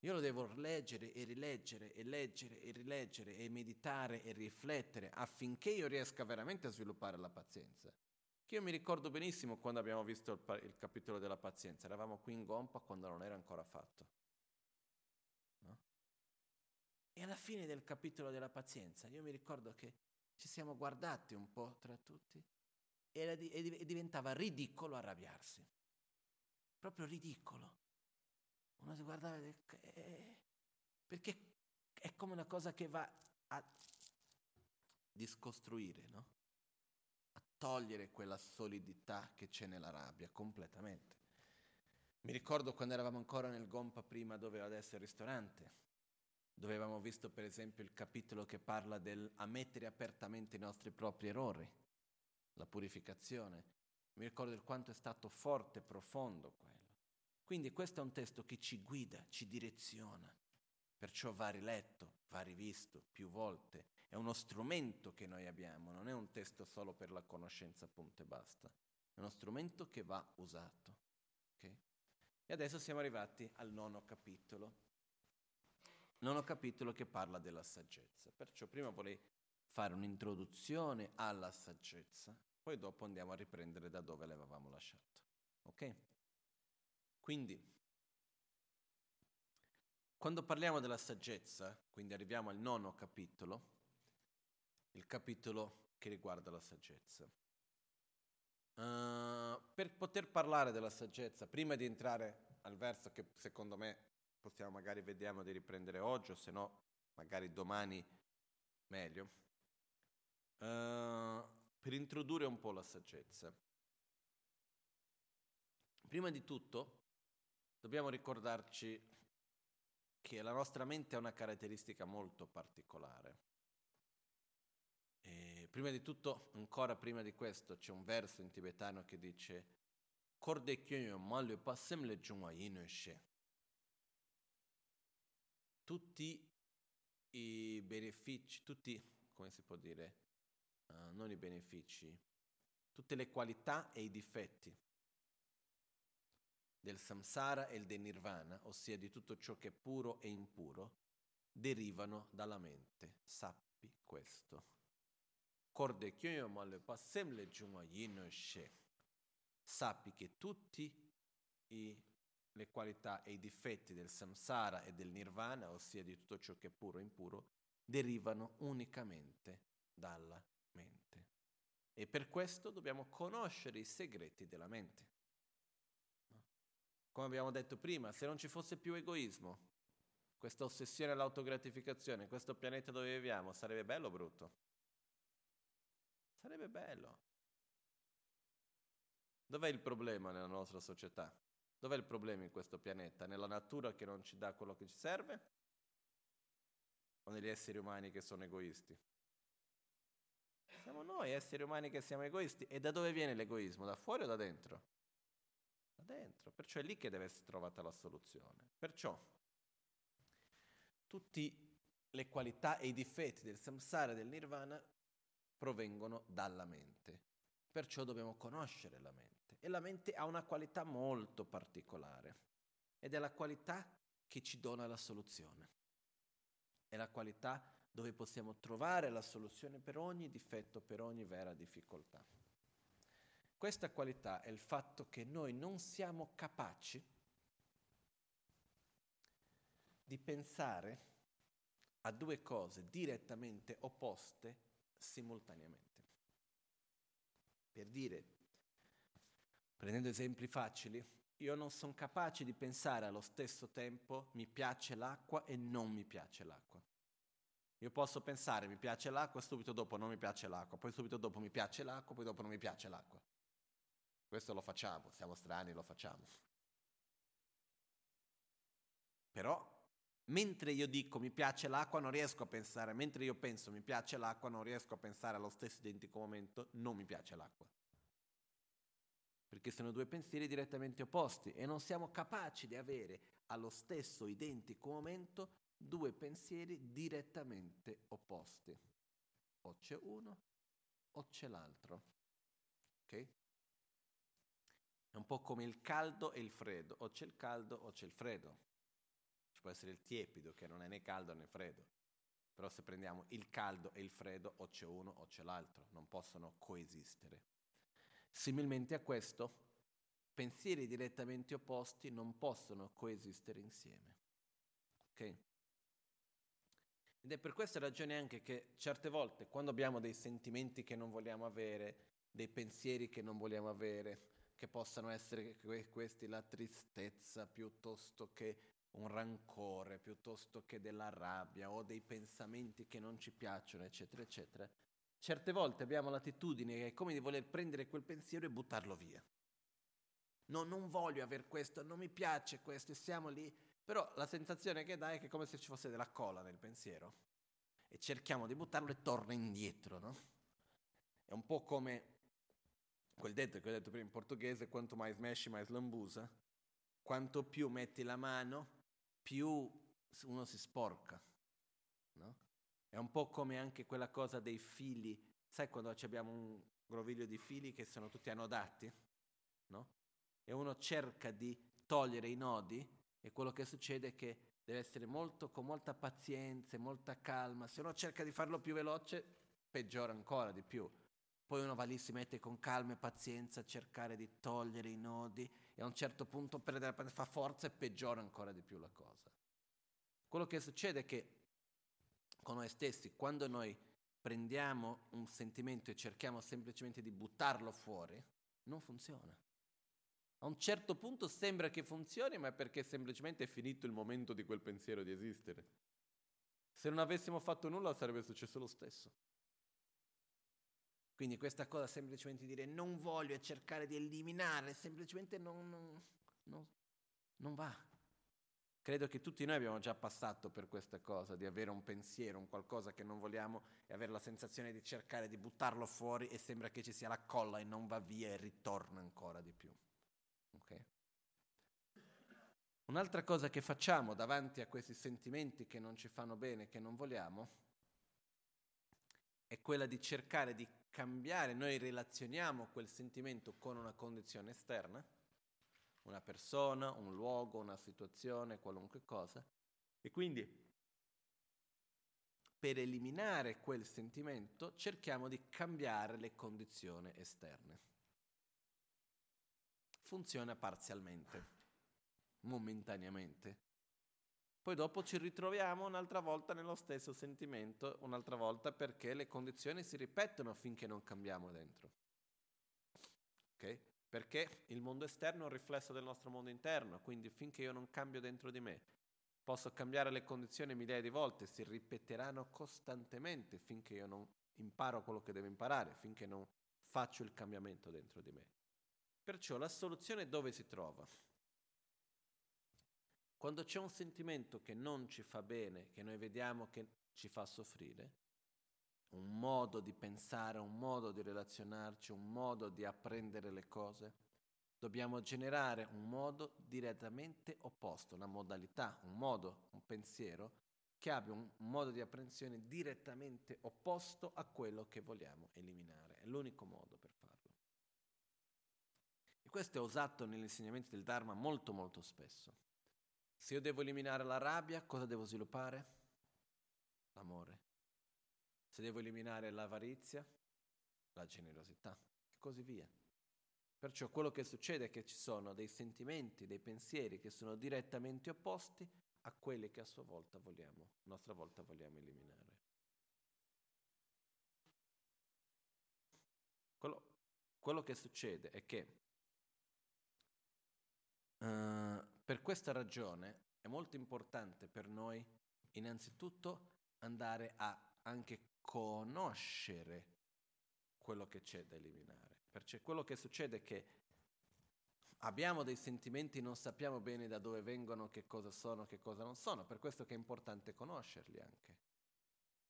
Io lo devo leggere e rileggere e leggere e rileggere e meditare e riflettere affinché io riesca veramente a sviluppare la pazienza. Che io mi ricordo benissimo quando abbiamo visto il, il capitolo della pazienza, eravamo qui in Gompa quando non era ancora fatto. E alla fine del capitolo della pazienza io mi ricordo che ci siamo guardati un po' tra tutti e, e diventava ridicolo arrabbiarsi. Proprio ridicolo uno si guardava eh, perché è come una cosa che va a discostruire, no? A togliere quella solidità che c'è nella rabbia completamente. Mi ricordo quando eravamo ancora nel Gompa prima dove adesso il ristorante, dove avevamo visto per esempio il capitolo che parla del ammettere apertamente i nostri propri errori, la purificazione. Mi ricordo del quanto è stato forte profondo quello. Quindi questo è un testo che ci guida, ci direziona, perciò va riletto, va rivisto più volte. È uno strumento che noi abbiamo, non è un testo solo per la conoscenza, punto e basta. È uno strumento che va usato. Okay? E adesso siamo arrivati al nono capitolo. Nono capitolo che parla della saggezza. Perciò prima vorrei fare un'introduzione alla saggezza, poi dopo andiamo a riprendere da dove l'avevamo lasciato. Ok? Quindi, quando parliamo della saggezza, quindi arriviamo al nono capitolo, il capitolo che riguarda la saggezza. Uh, per poter parlare della saggezza, prima di entrare al verso che secondo me possiamo magari vediamo di riprendere oggi o se no magari domani meglio, uh, per introdurre un po' la saggezza. Prima di tutto dobbiamo ricordarci che la nostra mente ha una caratteristica molto particolare. E prima di tutto, ancora prima di questo, c'è un verso in tibetano che dice Korde kyo malwe pasem le Tutti i benefici, tutti, come si può dire, uh, non i benefici, tutte le qualità e i difetti del samsara e del nirvana, ossia di tutto ciò che è puro e impuro, derivano dalla mente. Sappi questo. Sappi che tutte le qualità e i difetti del samsara e del nirvana, ossia di tutto ciò che è puro e impuro, derivano unicamente dalla mente. E per questo dobbiamo conoscere i segreti della mente. Come abbiamo detto prima, se non ci fosse più egoismo, questa ossessione all'autogratificazione, questo pianeta dove viviamo, sarebbe bello o brutto? Sarebbe bello. Dov'è il problema nella nostra società? Dov'è il problema in questo pianeta? Nella natura che non ci dà quello che ci serve? O negli esseri umani che sono egoisti? Siamo noi esseri umani che siamo egoisti. E da dove viene l'egoismo? Da fuori o da dentro? dentro, perciò è lì che deve essere trovata la soluzione. Perciò tutte le qualità e i difetti del samsara e del nirvana provengono dalla mente. Perciò dobbiamo conoscere la mente. E la mente ha una qualità molto particolare ed è la qualità che ci dona la soluzione. È la qualità dove possiamo trovare la soluzione per ogni difetto, per ogni vera difficoltà. Questa qualità è il fatto che noi non siamo capaci di pensare a due cose direttamente opposte simultaneamente. Per dire, prendendo esempi facili, io non sono capace di pensare allo stesso tempo mi piace l'acqua e non mi piace l'acqua. Io posso pensare mi piace l'acqua, subito dopo non mi piace l'acqua, poi subito dopo mi piace l'acqua, poi dopo non mi piace l'acqua. Questo lo facciamo, siamo strani, lo facciamo. Però mentre io dico mi piace l'acqua non riesco a pensare, mentre io penso mi piace l'acqua non riesco a pensare allo stesso identico momento non mi piace l'acqua. Perché sono due pensieri direttamente opposti e non siamo capaci di avere allo stesso identico momento due pensieri direttamente opposti. O c'è uno o c'è l'altro. Ok? È un po' come il caldo e il freddo, o c'è il caldo o c'è il freddo può essere il tiepido che non è né caldo né freddo. Però se prendiamo il caldo e il freddo o c'è uno o c'è l'altro, non possono coesistere. Similmente a questo, pensieri direttamente opposti non possono coesistere insieme. Ok? Ed è per questa ragione anche che certe volte, quando abbiamo dei sentimenti che non vogliamo avere, dei pensieri che non vogliamo avere, che possano essere questi la tristezza piuttosto che un rancore piuttosto che della rabbia o dei pensamenti che non ci piacciono, eccetera, eccetera, certe volte abbiamo l'attitudine che è come di voler prendere quel pensiero e buttarlo via. No, non voglio avere questo, non mi piace questo, e siamo lì, però la sensazione che dà è che è come se ci fosse della cola nel pensiero e cerchiamo di buttarlo e torna indietro, no? È un po' come quel detto che ho detto prima in portoghese, quanto mai smeshi, mai slambusa. Quanto più metti la mano, più uno si sporca. No? È un po' come anche quella cosa dei fili. Sai quando abbiamo un groviglio di fili che sono tutti annodati? No? E uno cerca di togliere i nodi e quello che succede è che deve essere molto, con molta pazienza e molta calma. Se uno cerca di farlo più veloce, peggiora ancora di più. Poi uno va lì, si mette con calma e pazienza a cercare di togliere i nodi e a un certo punto perde, fa forza e peggiora ancora di più la cosa. Quello che succede è che con noi stessi, quando noi prendiamo un sentimento e cerchiamo semplicemente di buttarlo fuori, non funziona. A un certo punto sembra che funzioni, ma è perché semplicemente è finito il momento di quel pensiero di esistere. Se non avessimo fatto nulla sarebbe successo lo stesso. Quindi questa cosa semplicemente dire non voglio e cercare di eliminare, semplicemente non, non, non, non va. Credo che tutti noi abbiamo già passato per questa cosa, di avere un pensiero, un qualcosa che non vogliamo e avere la sensazione di cercare di buttarlo fuori e sembra che ci sia la colla e non va via e ritorna ancora di più. Okay? Un'altra cosa che facciamo davanti a questi sentimenti che non ci fanno bene, che non vogliamo, è quella di cercare di cambiare, noi relazioniamo quel sentimento con una condizione esterna, una persona, un luogo, una situazione, qualunque cosa, e quindi per eliminare quel sentimento cerchiamo di cambiare le condizioni esterne. Funziona parzialmente, momentaneamente, poi dopo ci ritroviamo un'altra volta nello stesso sentimento, un'altra volta perché le condizioni si ripetono finché non cambiamo dentro. Ok? Perché il mondo esterno è un riflesso del nostro mondo interno, quindi finché io non cambio dentro di me, posso cambiare le condizioni migliaia di volte, si ripeteranno costantemente finché io non imparo quello che devo imparare, finché non faccio il cambiamento dentro di me. Perciò la soluzione dove si trova? Quando c'è un sentimento che non ci fa bene, che noi vediamo che ci fa soffrire, un modo di pensare, un modo di relazionarci, un modo di apprendere le cose, dobbiamo generare un modo direttamente opposto, una modalità, un modo, un pensiero che abbia un modo di apprensione direttamente opposto a quello che vogliamo eliminare. È l'unico modo per farlo. E questo è usato negli insegnamenti del Dharma molto molto spesso. Se io devo eliminare la rabbia, cosa devo sviluppare? L'amore. Se devo eliminare l'avarizia, la generosità e così via. Perciò quello che succede è che ci sono dei sentimenti, dei pensieri che sono direttamente opposti a quelli che a sua volta vogliamo, a nostra volta vogliamo eliminare. Quello, quello che succede è che uh, per questa ragione è molto importante per noi innanzitutto andare a anche conoscere quello che c'è da eliminare. Perché quello che succede è che abbiamo dei sentimenti, non sappiamo bene da dove vengono, che cosa sono, che cosa non sono, per questo che è importante conoscerli anche.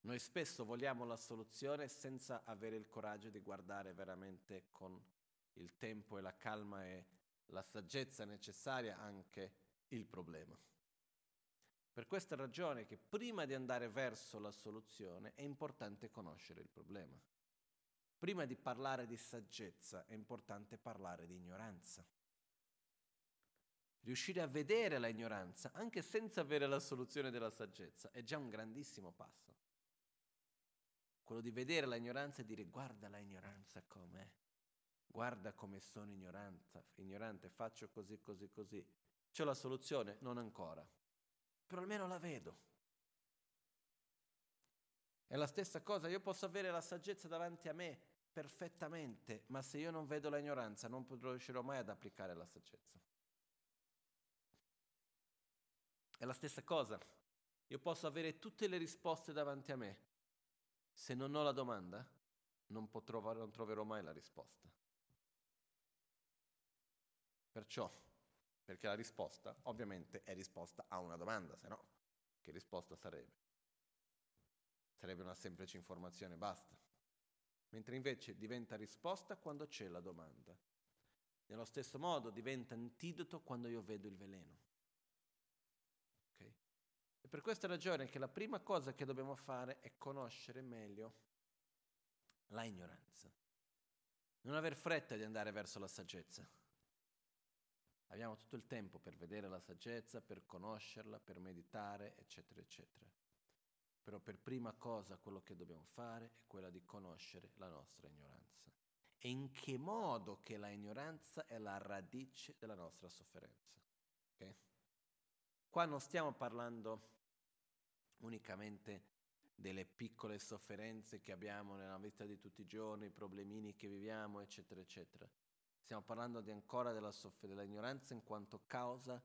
Noi spesso vogliamo la soluzione senza avere il coraggio di guardare veramente con il tempo e la calma e la saggezza necessaria anche il problema. Per questa ragione che prima di andare verso la soluzione è importante conoscere il problema. Prima di parlare di saggezza è importante parlare di ignoranza. Riuscire a vedere la ignoranza, anche senza avere la soluzione della saggezza, è già un grandissimo passo. Quello di vedere la ignoranza e dire guarda la ignoranza com'è, guarda come sono ignorante, faccio così, così, così. C'è la soluzione? Non ancora, però almeno la vedo. È la stessa cosa, io posso avere la saggezza davanti a me perfettamente, ma se io non vedo la ignoranza non riuscirò mai ad applicare la saggezza. È la stessa cosa. Io posso avere tutte le risposte davanti a me. Se non ho la domanda, non, potrò, non troverò mai la risposta. Perciò, perché la risposta ovviamente è risposta a una domanda, se no, che risposta sarebbe? Sarebbe una semplice informazione, basta. Mentre invece diventa risposta quando c'è la domanda. Nello stesso modo diventa antidoto quando io vedo il veleno. E per questa ragione che la prima cosa che dobbiamo fare è conoscere meglio la ignoranza. Non aver fretta di andare verso la saggezza. Abbiamo tutto il tempo per vedere la saggezza, per conoscerla, per meditare, eccetera, eccetera. Però per prima cosa quello che dobbiamo fare è quella di conoscere la nostra ignoranza. E in che modo che la ignoranza è la radice della nostra sofferenza. Okay? Qua non stiamo parlando unicamente delle piccole sofferenze che abbiamo nella vita di tutti i giorni, i problemini che viviamo, eccetera, eccetera. Stiamo parlando di ancora della soff- dell'ignoranza in quanto causa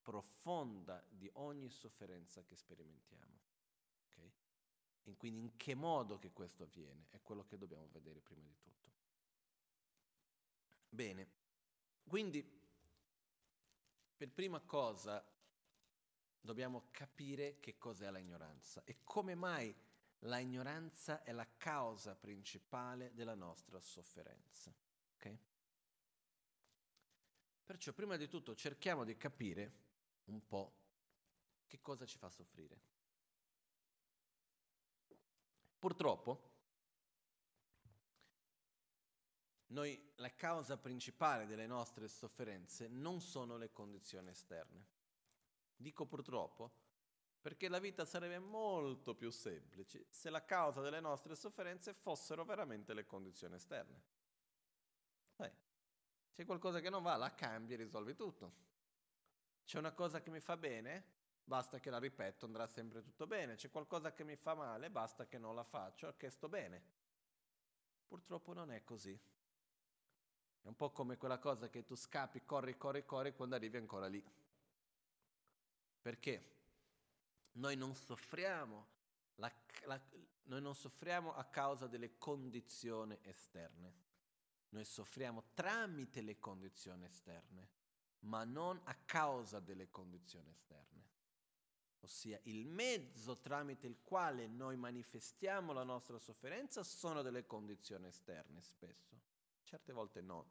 profonda di ogni sofferenza che sperimentiamo. Okay? E quindi in che modo che questo avviene è quello che dobbiamo vedere prima di tutto. Bene, quindi per prima cosa dobbiamo capire che cos'è la ignoranza e come mai la ignoranza è la causa principale della nostra sofferenza. Okay? Perciò prima di tutto cerchiamo di capire un po' che cosa ci fa soffrire. Purtroppo Noi, la causa principale delle nostre sofferenze non sono le condizioni esterne. Dico purtroppo perché la vita sarebbe molto più semplice se la causa delle nostre sofferenze fossero veramente le condizioni esterne. Dai, c'è qualcosa che non va, la cambi e risolvi tutto. C'è una cosa che mi fa bene, basta che la ripeto, andrà sempre tutto bene. C'è qualcosa che mi fa male, basta che non la faccio, che sto bene. Purtroppo non è così. È un po' come quella cosa che tu scappi, corri, corri, corri quando arrivi ancora lì. Perché? Noi non soffriamo, la, la, noi non soffriamo a causa delle condizioni esterne. Noi soffriamo tramite le condizioni esterne, ma non a causa delle condizioni esterne. Ossia, il mezzo tramite il quale noi manifestiamo la nostra sofferenza sono delle condizioni esterne spesso certe volte no.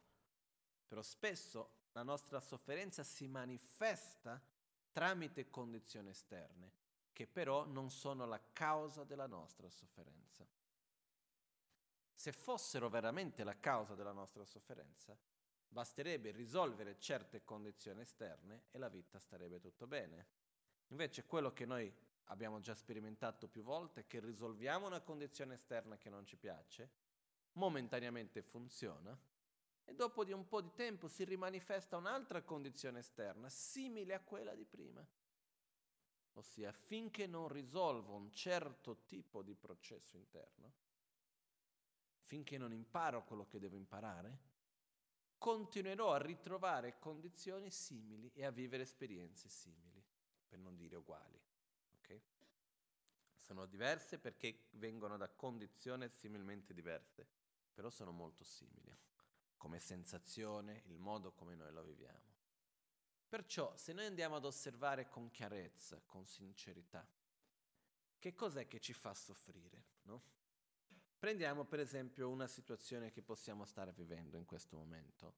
Però spesso la nostra sofferenza si manifesta tramite condizioni esterne che però non sono la causa della nostra sofferenza. Se fossero veramente la causa della nostra sofferenza, basterebbe risolvere certe condizioni esterne e la vita starebbe tutto bene. Invece quello che noi abbiamo già sperimentato più volte è che risolviamo una condizione esterna che non ci piace, momentaneamente funziona, e dopo di un po' di tempo si rimanifesta un'altra condizione esterna simile a quella di prima. Ossia, finché non risolvo un certo tipo di processo interno, finché non imparo quello che devo imparare, continuerò a ritrovare condizioni simili e a vivere esperienze simili, per non dire uguali. Okay? Sono diverse perché vengono da condizioni similmente diverse, però sono molto simili come sensazione, il modo come noi lo viviamo. Perciò, se noi andiamo ad osservare con chiarezza, con sincerità, che cos'è che ci fa soffrire, no? Prendiamo per esempio una situazione che possiamo stare vivendo in questo momento,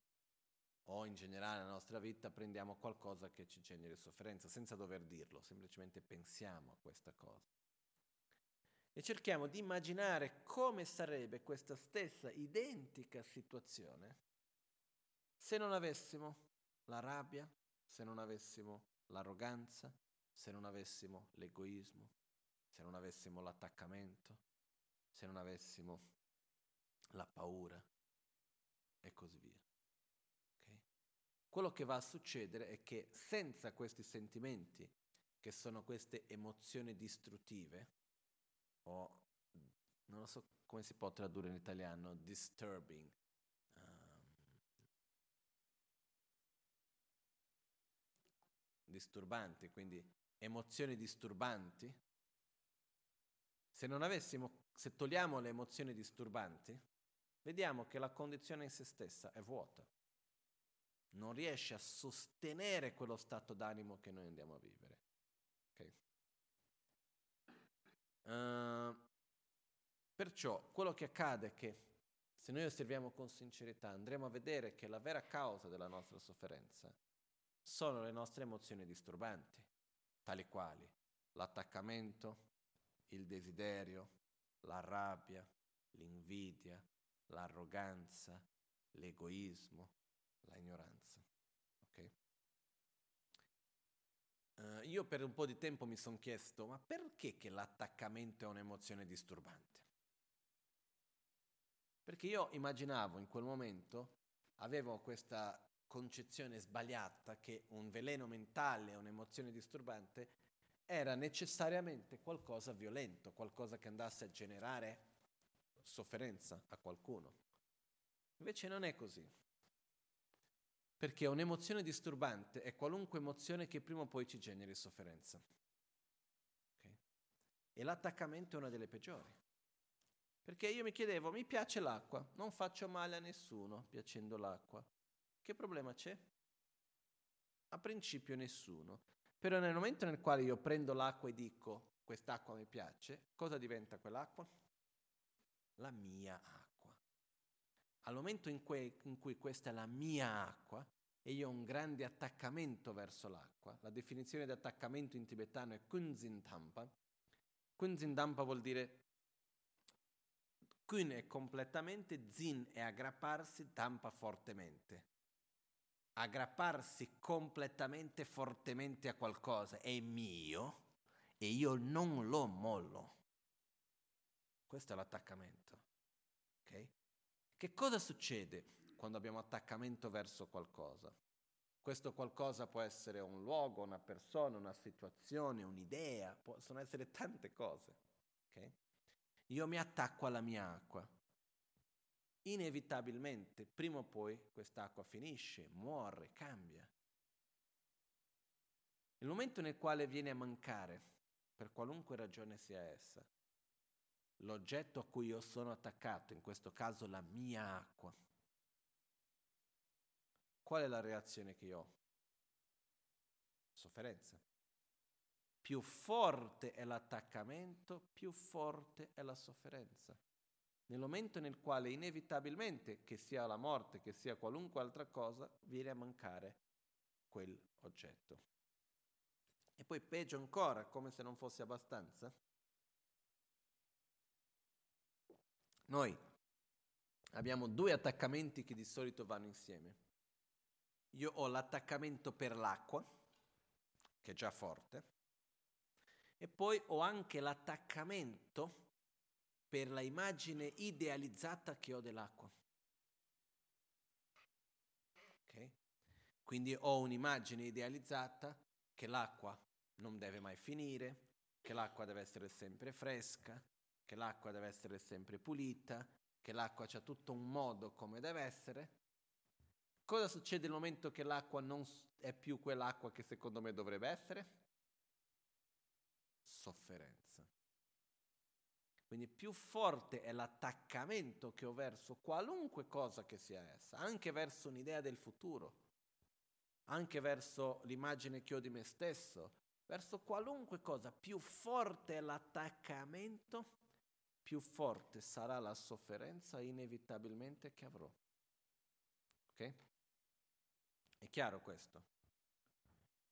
o in generale nella nostra vita prendiamo qualcosa che ci generi sofferenza, senza dover dirlo, semplicemente pensiamo a questa cosa. E cerchiamo di immaginare come sarebbe questa stessa identica situazione se non avessimo la rabbia, se non avessimo l'arroganza, se non avessimo l'egoismo, se non avessimo l'attaccamento, se non avessimo la paura e così via. Okay? Quello che va a succedere è che senza questi sentimenti, che sono queste emozioni distruttive, o non lo so come si può tradurre in italiano, disturbing, um, disturbanti, quindi emozioni disturbanti, se non avessimo se togliamo le emozioni disturbanti, vediamo che la condizione in se stessa è vuota. Non riesce a sostenere quello stato d'animo che noi andiamo a vivere. Okay. Uh, perciò quello che accade è che se noi osserviamo con sincerità andremo a vedere che la vera causa della nostra sofferenza sono le nostre emozioni disturbanti, tali quali l'attaccamento, il desiderio, la rabbia, l'invidia, l'arroganza, l'egoismo, la ignoranza. Okay? Uh, io per un po' di tempo mi sono chiesto, ma perché che l'attaccamento è un'emozione disturbante? Perché io immaginavo in quel momento, avevo questa concezione sbagliata che un veleno mentale, un'emozione disturbante, era necessariamente qualcosa violento, qualcosa che andasse a generare sofferenza a qualcuno. Invece non è così. Perché un'emozione disturbante è qualunque emozione che prima o poi ci generi sofferenza. Okay? E l'attaccamento è una delle peggiori. Perché io mi chiedevo, mi piace l'acqua, non faccio male a nessuno piacendo l'acqua. Che problema c'è? A principio nessuno. Però nel momento nel quale io prendo l'acqua e dico quest'acqua mi piace, cosa diventa quell'acqua? La mia acqua. Al momento in cui, in cui questa è la mia acqua e io ho un grande attaccamento verso l'acqua, la definizione di attaccamento in tibetano è kunzin tampa. Kunzin tampa vuol dire kun è completamente, zin è aggrapparsi, tampa fortemente aggrapparsi completamente fortemente a qualcosa è mio e io non lo mollo. Questo è l'attaccamento. Okay? Che cosa succede quando abbiamo attaccamento verso qualcosa? Questo qualcosa può essere un luogo, una persona, una situazione, un'idea, possono essere tante cose. Okay? Io mi attacco alla mia acqua inevitabilmente, prima o poi, quest'acqua finisce, muore, cambia. Il momento nel quale viene a mancare, per qualunque ragione sia essa, l'oggetto a cui io sono attaccato, in questo caso la mia acqua, qual è la reazione che io ho? Sofferenza. Più forte è l'attaccamento, più forte è la sofferenza nel momento nel quale inevitabilmente, che sia la morte, che sia qualunque altra cosa, viene a mancare quell'oggetto. E poi peggio ancora, come se non fosse abbastanza, noi abbiamo due attaccamenti che di solito vanno insieme. Io ho l'attaccamento per l'acqua, che è già forte, e poi ho anche l'attaccamento per la immagine idealizzata che ho dell'acqua. Okay? Quindi ho un'immagine idealizzata che l'acqua non deve mai finire, che l'acqua deve essere sempre fresca, che l'acqua deve essere sempre pulita, che l'acqua c'ha tutto un modo come deve essere. Cosa succede nel momento che l'acqua non è più quell'acqua che secondo me dovrebbe essere? Sofferenza. Quindi più forte è l'attaccamento che ho verso qualunque cosa che sia essa, anche verso un'idea del futuro, anche verso l'immagine che ho di me stesso, verso qualunque cosa, più forte è l'attaccamento, più forte sarà la sofferenza inevitabilmente che avrò. Ok? È chiaro questo?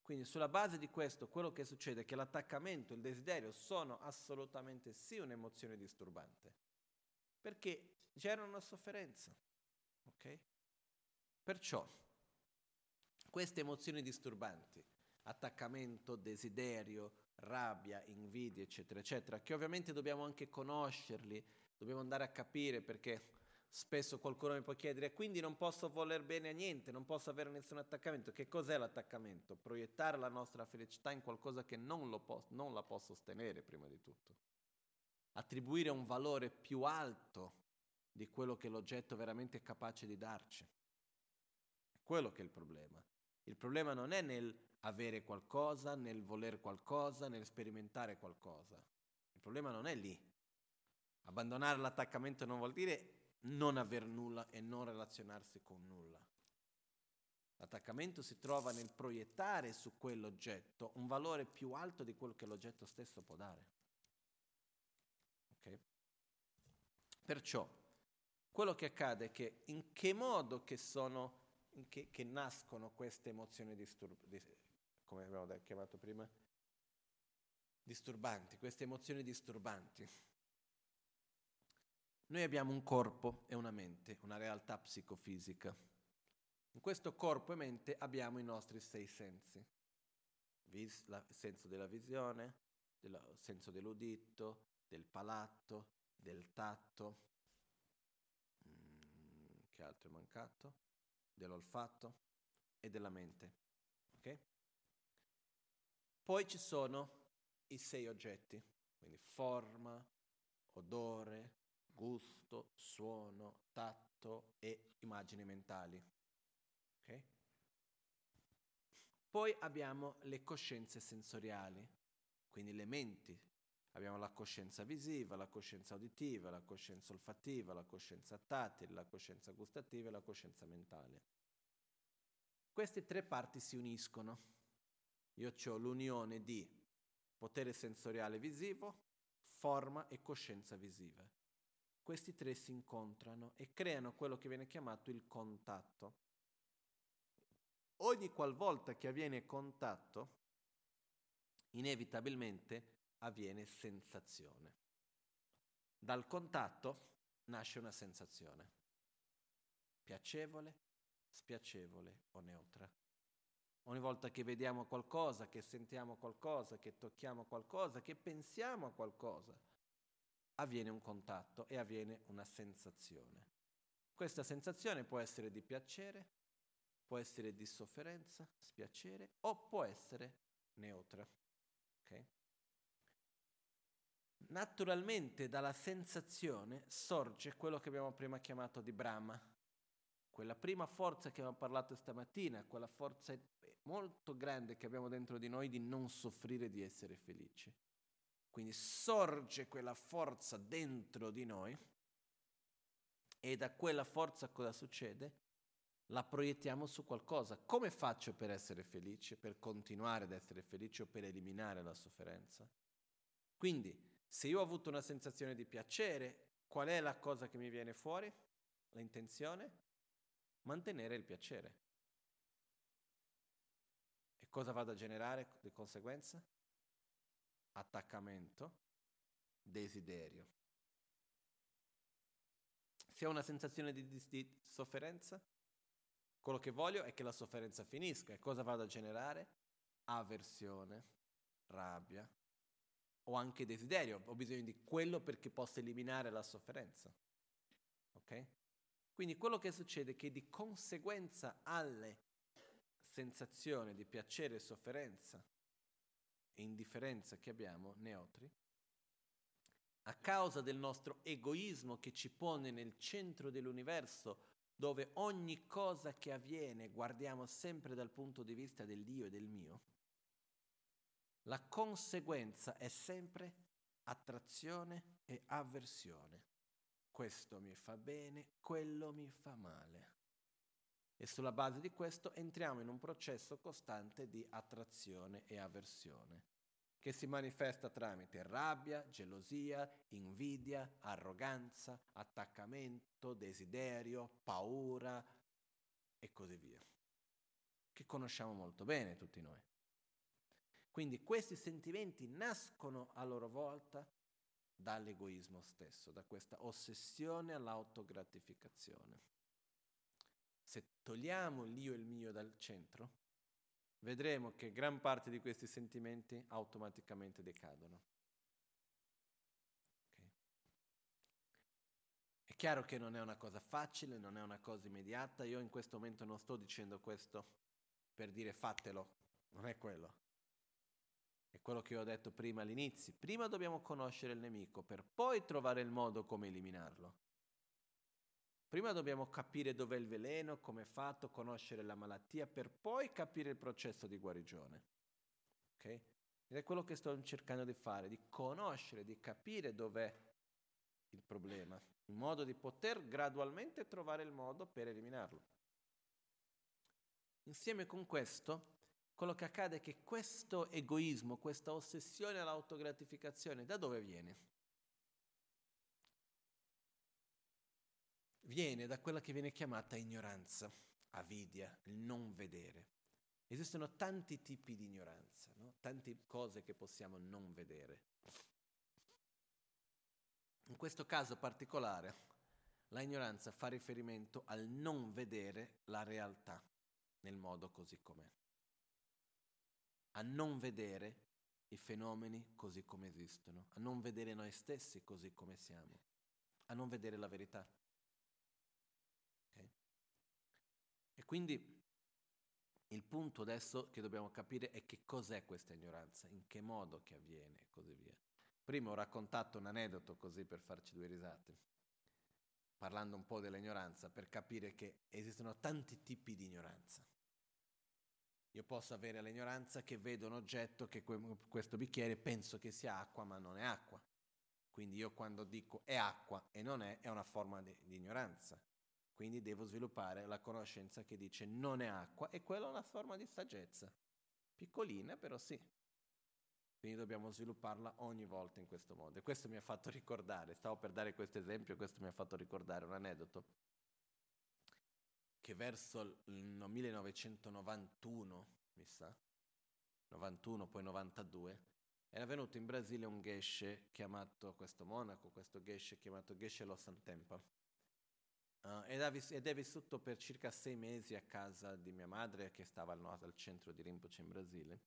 Quindi sulla base di questo quello che succede è che l'attaccamento il desiderio sono assolutamente sì un'emozione disturbante, perché generano una sofferenza. Ok? Perciò queste emozioni disturbanti, attaccamento, desiderio, rabbia, invidia, eccetera, eccetera, che ovviamente dobbiamo anche conoscerli, dobbiamo andare a capire perché spesso qualcuno mi può chiedere, quindi non posso voler bene a niente, non posso avere nessun attaccamento. Che cos'è l'attaccamento? Proiettare la nostra felicità in qualcosa che non, po- non la può sostenere, prima di tutto. Attribuire un valore più alto di quello che l'oggetto veramente è capace di darci. È quello che è il problema. Il problema non è nel avere qualcosa, nel voler qualcosa, nel sperimentare qualcosa. Il problema non è lì. Abbandonare l'attaccamento non vuol dire non aver nulla e non relazionarsi con nulla. L'attaccamento si trova nel proiettare su quell'oggetto un valore più alto di quello che l'oggetto stesso può dare. Okay? Perciò, quello che accade è che in che modo che sono, che, che nascono queste emozioni disturbanti, come abbiamo chiamato prima, disturbanti, queste emozioni disturbanti. Noi abbiamo un corpo e una mente, una realtà psicofisica. In questo corpo e mente abbiamo i nostri sei sensi. Vis, la, il senso della visione, il senso dell'udito, del palato, del tatto, mm, che altro è mancato? Dell'olfatto e della mente. Okay? Poi ci sono i sei oggetti, quindi forma, odore, gusto, suono, tatto e immagini mentali. Okay? Poi abbiamo le coscienze sensoriali, quindi le menti. Abbiamo la coscienza visiva, la coscienza uditiva, la coscienza olfattiva, la coscienza tattile, la coscienza gustativa e la coscienza mentale. Queste tre parti si uniscono io ho l'unione di potere sensoriale visivo, forma e coscienza visiva. Questi tre si incontrano e creano quello che viene chiamato il contatto. Ogni qualvolta che avviene contatto, inevitabilmente avviene sensazione. Dal contatto nasce una sensazione, piacevole, spiacevole o neutra. Ogni volta che vediamo qualcosa, che sentiamo qualcosa, che tocchiamo qualcosa, che pensiamo a qualcosa, avviene un contatto e avviene una sensazione. Questa sensazione può essere di piacere, può essere di sofferenza, spiacere o può essere neutra. Okay? Naturalmente dalla sensazione sorge quello che abbiamo prima chiamato di Brahma, quella prima forza che abbiamo parlato stamattina, quella forza molto grande che abbiamo dentro di noi di non soffrire di essere felici. Quindi sorge quella forza dentro di noi e da quella forza cosa succede? La proiettiamo su qualcosa. Come faccio per essere felice, per continuare ad essere felice o per eliminare la sofferenza? Quindi, se io ho avuto una sensazione di piacere, qual è la cosa che mi viene fuori? L'intenzione? Mantenere il piacere cosa vado a generare di conseguenza? Attaccamento, desiderio. Se ho una sensazione di, di, di sofferenza, quello che voglio è che la sofferenza finisca. E cosa vado a generare? Avversione, rabbia o anche desiderio. Ho bisogno di quello perché possa eliminare la sofferenza. Ok? Quindi quello che succede è che di conseguenza alle sensazioni di piacere e sofferenza e indifferenza che abbiamo, neutri, a causa del nostro egoismo che ci pone nel centro dell'universo, dove ogni cosa che avviene guardiamo sempre dal punto di vista dell'io e del mio, la conseguenza è sempre attrazione e avversione. Questo mi fa bene, quello mi fa male. E sulla base di questo entriamo in un processo costante di attrazione e avversione, che si manifesta tramite rabbia, gelosia, invidia, arroganza, attaccamento, desiderio, paura e così via, che conosciamo molto bene tutti noi. Quindi questi sentimenti nascono a loro volta dall'egoismo stesso, da questa ossessione all'autogratificazione. Se togliamo l'io e il mio dal centro, vedremo che gran parte di questi sentimenti automaticamente decadono. Okay. È chiaro che non è una cosa facile, non è una cosa immediata, io in questo momento non sto dicendo questo per dire fatelo, non è quello. È quello che ho detto prima all'inizio. Prima dobbiamo conoscere il nemico per poi trovare il modo come eliminarlo. Prima dobbiamo capire dov'è il veleno, come è fatto, conoscere la malattia, per poi capire il processo di guarigione. Okay? Ed è quello che sto cercando di fare, di conoscere, di capire dov'è il problema, in modo di poter gradualmente trovare il modo per eliminarlo. Insieme con questo, quello che accade è che questo egoismo, questa ossessione all'autogratificazione, da dove viene? Viene da quella che viene chiamata ignoranza, avidia, il non vedere. Esistono tanti tipi di ignoranza, no? tante cose che possiamo non vedere. In questo caso particolare, la ignoranza fa riferimento al non vedere la realtà nel modo così com'è, a non vedere i fenomeni così come esistono, a non vedere noi stessi così come siamo, a non vedere la verità. E quindi il punto adesso che dobbiamo capire è che cos'è questa ignoranza, in che modo che avviene e così via. Prima ho raccontato un aneddoto così per farci due risate, parlando un po' dell'ignoranza, per capire che esistono tanti tipi di ignoranza. Io posso avere l'ignoranza che vedo un oggetto, che questo bicchiere penso che sia acqua, ma non è acqua. Quindi io quando dico è acqua e non è, è una forma di, di ignoranza. Quindi devo sviluppare la conoscenza che dice non è acqua e quella è una forma di saggezza. Piccolina, però sì. Quindi dobbiamo svilupparla ogni volta in questo modo. E questo mi ha fatto ricordare, stavo per dare questo esempio, questo mi ha fatto ricordare un aneddoto, che verso il 1991, mi sa, 91 poi 92, era venuto in Brasile un geshe chiamato, questo monaco, questo geshe chiamato Geshe Lo Santempa Uh, ed, vis- ed, è vissuto per circa sei mesi a casa di mia madre che stava al, al centro di Rinpoche in Brasile.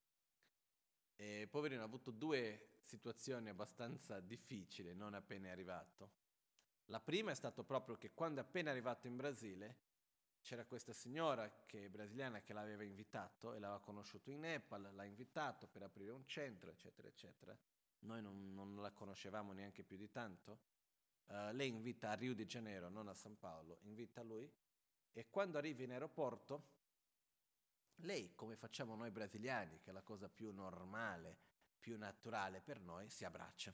E poverino ha avuto due situazioni abbastanza difficili non appena è arrivato. La prima è stato proprio che quando è appena arrivato in Brasile c'era questa signora che, brasiliana che l'aveva invitato e l'aveva conosciuto in Nepal, l'ha invitato per aprire un centro, eccetera, eccetera. Noi non, non la conoscevamo neanche più di tanto Uh, lei invita a Rio de Janeiro, non a San Paolo, invita lui e quando arrivi in aeroporto, lei, come facciamo noi brasiliani, che è la cosa più normale, più naturale per noi, si abbraccia.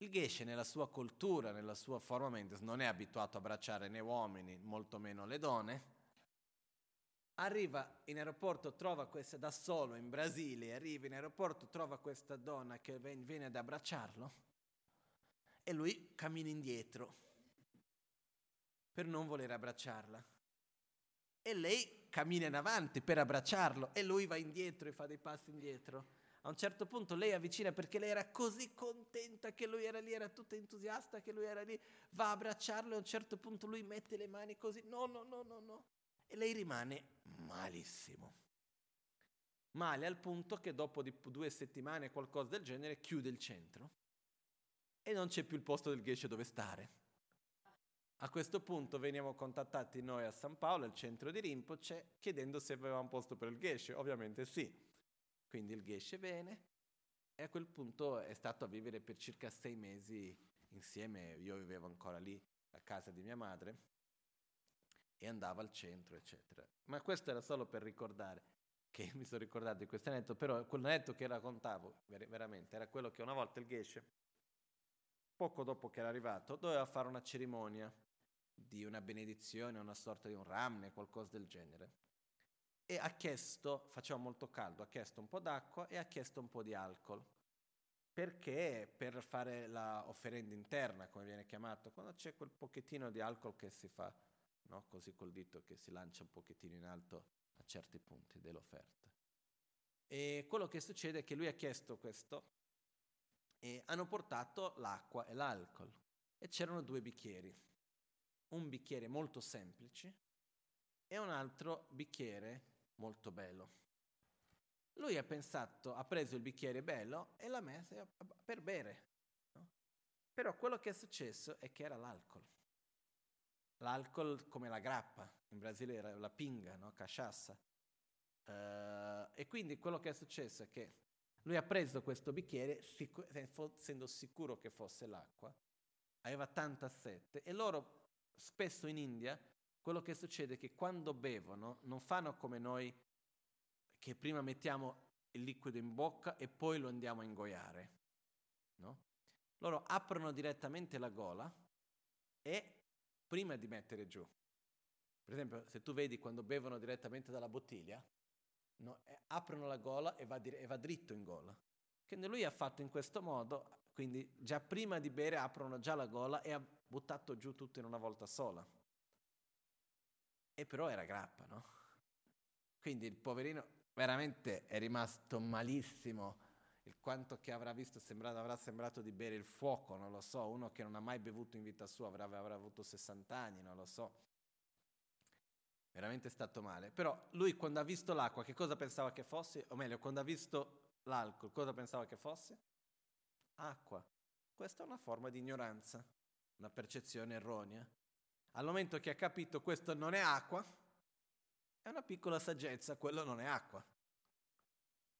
Il Geshe nella sua cultura, nella sua forma mentis, non è abituato a abbracciare né uomini, molto meno le donne. Arriva in aeroporto, trova questa da solo in Brasile, arriva in aeroporto, trova questa donna che viene ad abbracciarlo e lui cammina indietro per non voler abbracciarla. e lei cammina in avanti per abbracciarlo e lui va indietro e fa dei passi indietro. A un certo punto lei avvicina perché lei era così contenta che lui era lì, era tutta entusiasta che lui era lì, va a abbracciarlo e a un certo punto lui mette le mani così, no, no, no, no, no. E lei rimane malissimo. Male al punto che dopo due settimane, qualcosa del genere, chiude il centro e non c'è più il posto del Geshe dove stare. A questo punto veniamo contattati noi a San Paolo, al centro di Rinpoche, chiedendo se aveva un posto per il Geshe. Ovviamente sì. Quindi il Geshe viene e a quel punto è stato a vivere per circa sei mesi insieme. Io vivevo ancora lì a casa di mia madre e andavo al centro, eccetera. Ma questo era solo per ricordare che mi sono ricordato di questo aneddoto, però quell'aneddoto che raccontavo veramente era quello che una volta il Geshe, poco dopo che era arrivato, doveva fare una cerimonia di una benedizione, una sorta di un ramne, qualcosa del genere e ha chiesto, faceva molto caldo, ha chiesto un po' d'acqua e ha chiesto un po' di alcol. Perché per fare la offerenda interna, come viene chiamato, quando c'è quel pochettino di alcol che si fa, no? così col dito che si lancia un pochettino in alto a certi punti dell'offerta. E quello che succede è che lui ha chiesto questo e hanno portato l'acqua e l'alcol e c'erano due bicchieri. Un bicchiere molto semplice e un altro bicchiere molto bello. Lui ha pensato, ha preso il bicchiere bello e l'ha messo per bere. No? Però quello che è successo è che era l'alcol. L'alcol come la grappa, in Brasile era la pinga, no? caciassa. Uh, e quindi quello che è successo è che lui ha preso questo bicchiere, essendo sicuro che fosse l'acqua, aveva tanta sete e loro spesso in India quello che succede è che quando bevono non fanno come noi che prima mettiamo il liquido in bocca e poi lo andiamo a ingoiare. No? Loro aprono direttamente la gola e prima di mettere giù. Per esempio, se tu vedi quando bevono direttamente dalla bottiglia, no, eh, aprono la gola e va, di- e va dritto in gola. Quindi lui ha fatto in questo modo, quindi già prima di bere aprono già la gola e ha buttato giù tutto in una volta sola. E però era grappa, no? Quindi il poverino veramente è rimasto malissimo. Il quanto che avrà visto sembrato, avrà sembrato di bere il fuoco, non lo so. Uno che non ha mai bevuto in vita sua avrà, avrà avuto 60 anni, non lo so. Veramente stato male. Però lui quando ha visto l'acqua, che cosa pensava che fosse? O meglio, quando ha visto l'alcol, cosa pensava che fosse? Acqua. Questa è una forma di ignoranza, una percezione erronea. Al momento che ha capito questo non è acqua, è una piccola saggezza, quello non è acqua.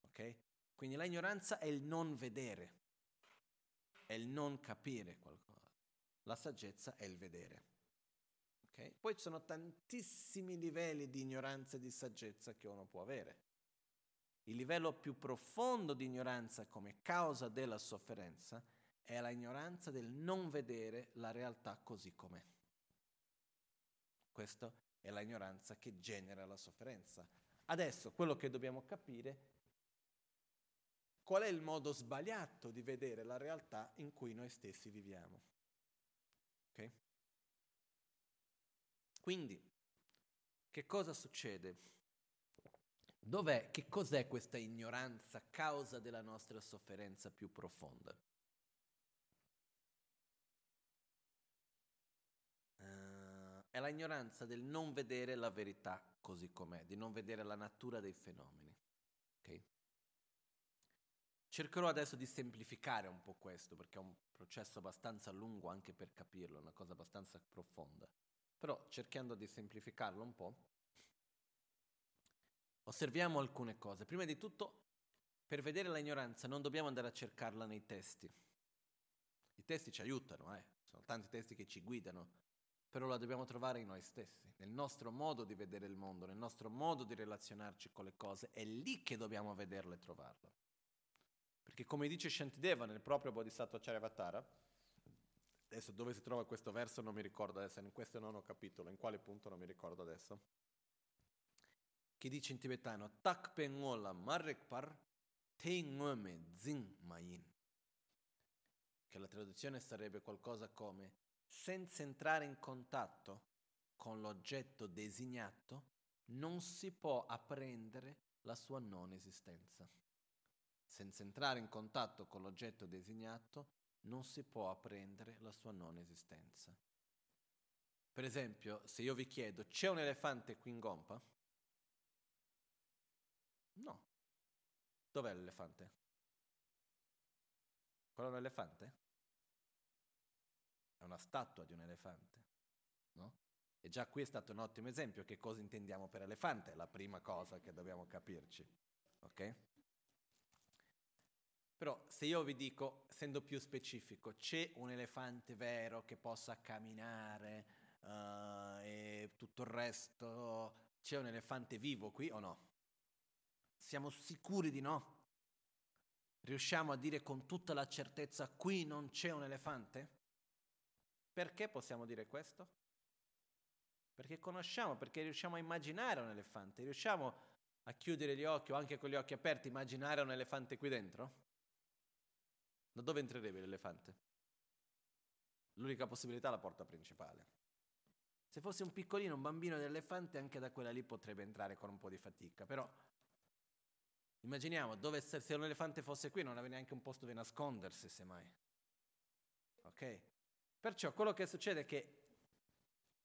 Ok? Quindi la ignoranza è il non vedere, è il non capire qualcosa. La saggezza è il vedere. Okay? Poi ci sono tantissimi livelli di ignoranza e di saggezza che uno può avere. Il livello più profondo di ignoranza come causa della sofferenza è la ignoranza del non vedere la realtà così com'è. Questa è la ignoranza che genera la sofferenza. Adesso quello che dobbiamo capire qual è il modo sbagliato di vedere la realtà in cui noi stessi viviamo. Okay? Quindi, che cosa succede? Dov'è, che cos'è questa ignoranza causa della nostra sofferenza più profonda? è la ignoranza del non vedere la verità così com'è, di non vedere la natura dei fenomeni. Okay? Cercherò adesso di semplificare un po' questo, perché è un processo abbastanza lungo anche per capirlo, una cosa abbastanza profonda. Però cercando di semplificarlo un po', osserviamo alcune cose. Prima di tutto, per vedere l'ignoranza non dobbiamo andare a cercarla nei testi. I testi ci aiutano, eh? sono tanti testi che ci guidano, però la dobbiamo trovare in noi stessi, nel nostro modo di vedere il mondo, nel nostro modo di relazionarci con le cose, è lì che dobbiamo vederla e trovarla. Perché come dice Shantideva nel proprio Bodhisattva Charyavatara, adesso dove si trova questo verso non mi ricordo adesso, in questo nono capitolo, in quale punto non mi ricordo adesso, che dice in tibetano, Tak pengola marrekpar te ngome zing mayin, che la traduzione sarebbe qualcosa come senza entrare in contatto con l'oggetto designato, non si può apprendere la sua non esistenza. Senza entrare in contatto con l'oggetto designato, non si può apprendere la sua non esistenza. Per esempio, se io vi chiedo, c'è un elefante qui in gompa? No. Dov'è l'elefante? Quello è un elefante? È una statua di un elefante, no? E già qui è stato un ottimo esempio che cosa intendiamo per elefante, la prima cosa che dobbiamo capirci, ok? Però se io vi dico, essendo più specifico, c'è un elefante vero che possa camminare uh, e tutto il resto, c'è un elefante vivo qui o no? Siamo sicuri di no? Riusciamo a dire con tutta la certezza qui non c'è un elefante? Perché possiamo dire questo? Perché conosciamo, perché riusciamo a immaginare un elefante, riusciamo a chiudere gli occhi o anche con gli occhi aperti, immaginare un elefante qui dentro? Da dove entrerebbe l'elefante? L'unica possibilità è la porta principale. Se fosse un piccolino, un bambino dell'elefante, anche da quella lì potrebbe entrare con un po' di fatica, però Immaginiamo, dove, se un elefante fosse qui non aveva neanche un posto dove nascondersi, semmai. Ok? Perciò quello che succede è che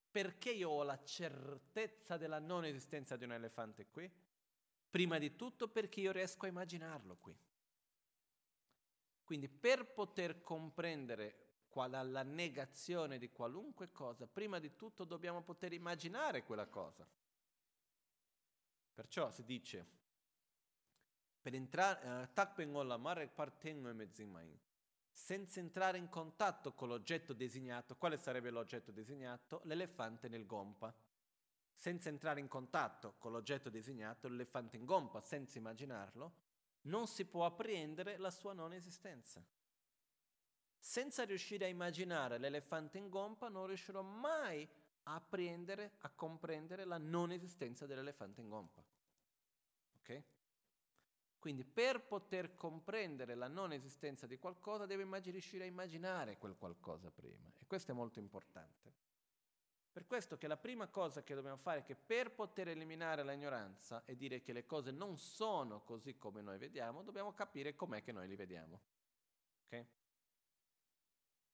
perché io ho la certezza della non esistenza di un elefante qui? Prima di tutto perché io riesco a immaginarlo qui. Quindi per poter comprendere qual la negazione di qualunque cosa, prima di tutto dobbiamo poter immaginare quella cosa. Perciò si dice per entrare, uh, senza entrare in contatto con l'oggetto designato, quale sarebbe l'oggetto designato? L'elefante nel gompa. Senza entrare in contatto con l'oggetto designato, l'elefante in gompa, senza immaginarlo, non si può apprendere la sua non esistenza. Senza riuscire a immaginare l'elefante in gompa, non riuscirò mai a apprendere, a comprendere la non esistenza dell'elefante in gompa. Ok? Quindi per poter comprendere la non esistenza di qualcosa deve riuscire a immaginare quel qualcosa prima. E questo è molto importante. Per questo che la prima cosa che dobbiamo fare è che per poter eliminare l'ignoranza e dire che le cose non sono così come noi vediamo, dobbiamo capire com'è che noi li vediamo. Okay?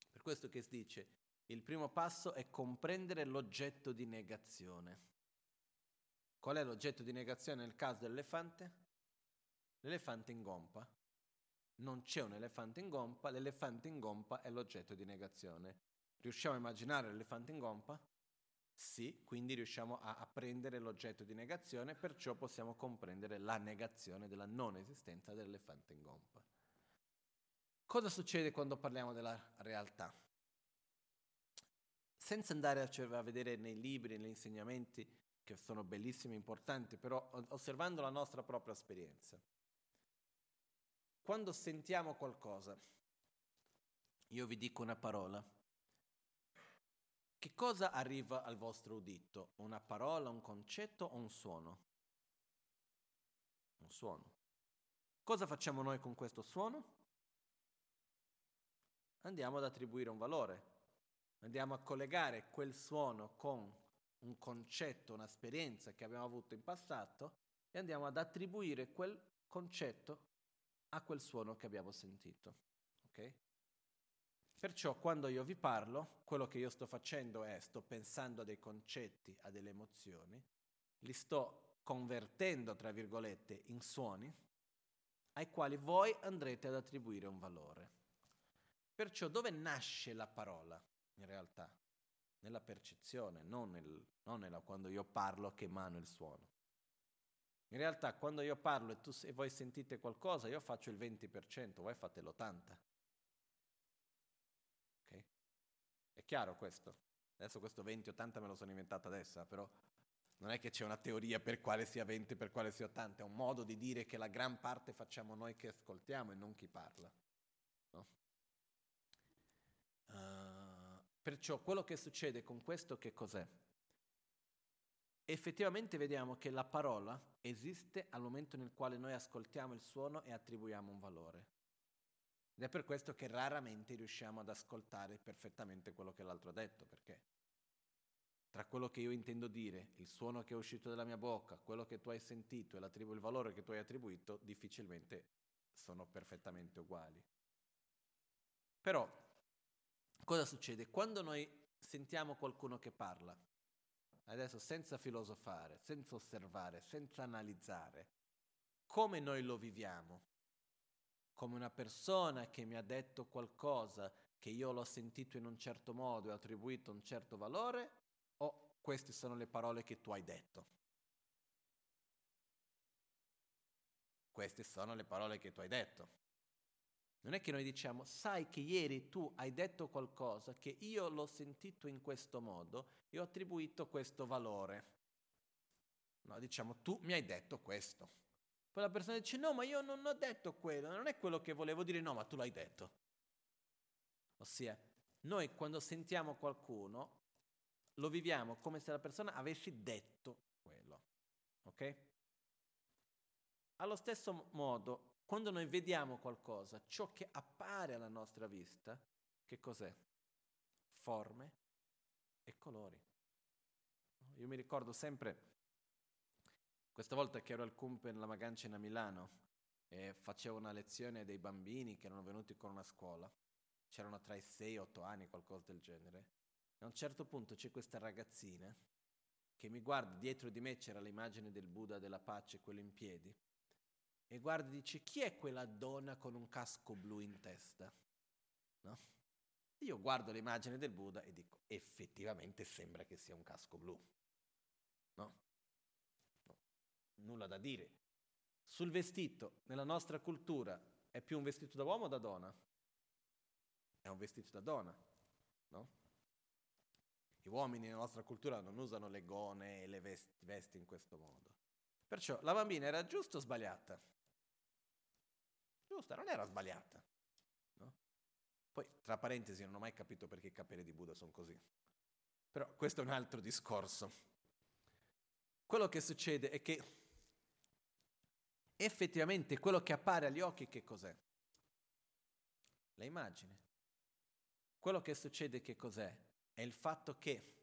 Per questo che si dice, il primo passo è comprendere l'oggetto di negazione. Qual è l'oggetto di negazione nel caso dell'elefante? L'elefante in gompa. Non c'è un elefante in gompa, l'elefante in gompa è l'oggetto di negazione. Riusciamo a immaginare l'elefante in gompa? Sì, quindi riusciamo a apprendere l'oggetto di negazione, perciò possiamo comprendere la negazione della non esistenza dell'elefante in gompa. Cosa succede quando parliamo della realtà? Senza andare a vedere nei libri, negli insegnamenti, che sono bellissimi e importanti, però osservando la nostra propria esperienza. Quando sentiamo qualcosa, io vi dico una parola, che cosa arriva al vostro udito? Una parola, un concetto o un suono? Un suono. Cosa facciamo noi con questo suono? Andiamo ad attribuire un valore, andiamo a collegare quel suono con un concetto, un'esperienza che abbiamo avuto in passato e andiamo ad attribuire quel concetto a quel suono che abbiamo sentito. Okay? Perciò quando io vi parlo, quello che io sto facendo è sto pensando a dei concetti, a delle emozioni, li sto convertendo, tra virgolette, in suoni ai quali voi andrete ad attribuire un valore. Perciò dove nasce la parola in realtà? Nella percezione, non, nel, non nella, quando io parlo che emano il suono. In realtà quando io parlo e, tu, e voi sentite qualcosa, io faccio il 20%, voi fate l'80%. Ok? È chiaro questo? Adesso questo 20-80 me lo sono inventato adesso, però non è che c'è una teoria per quale sia 20 per quale sia 80, è un modo di dire che la gran parte facciamo noi che ascoltiamo e non chi parla. No? Uh, perciò quello che succede con questo che cos'è? effettivamente vediamo che la parola esiste al momento nel quale noi ascoltiamo il suono e attribuiamo un valore. Ed è per questo che raramente riusciamo ad ascoltare perfettamente quello che l'altro ha detto, perché tra quello che io intendo dire, il suono che è uscito dalla mia bocca, quello che tu hai sentito e il valore che tu hai attribuito, difficilmente sono perfettamente uguali. Però, cosa succede? Quando noi sentiamo qualcuno che parla, adesso senza filosofare, senza osservare, senza analizzare, come noi lo viviamo? Come una persona che mi ha detto qualcosa che io l'ho sentito in un certo modo e ho attribuito un certo valore o queste sono le parole che tu hai detto? Queste sono le parole che tu hai detto. Non è che noi diciamo, sai che ieri tu hai detto qualcosa che io l'ho sentito in questo modo e ho attribuito questo valore. No, diciamo, tu mi hai detto questo. Poi la persona dice, no, ma io non ho detto quello, non è quello che volevo dire, no, ma tu l'hai detto. Ossia, noi quando sentiamo qualcuno lo viviamo come se la persona avesse detto quello. Ok? Allo stesso modo, quando noi vediamo qualcosa, ciò che appare alla nostra vista, che cos'è? Forme e colori. Io mi ricordo sempre, questa volta che ero al Cumpen La Magancina a Milano e facevo una lezione dei bambini che erano venuti con una scuola, c'erano tra i 6 e 8 anni, qualcosa del genere, a un certo punto c'è questa ragazzina che mi guarda, dietro di me c'era l'immagine del Buddha della pace, quello in piedi, e guarda e dice, chi è quella donna con un casco blu in testa? No? Io guardo l'immagine del Buddha e dico, effettivamente sembra che sia un casco blu. No? Nulla da dire. Sul vestito, nella nostra cultura, è più un vestito da uomo o da donna? È un vestito da donna, no? Gli uomini nella nostra cultura non usano le gone e le vesti, vesti in questo modo. Perciò la bambina era giusta o sbagliata? Giusta, non era sbagliata. No? Poi, tra parentesi, non ho mai capito perché i capelli di Buddha sono così. Però questo è un altro discorso. Quello che succede è che effettivamente quello che appare agli occhi che cos'è? La immagine. Quello che succede che cos'è? è il fatto che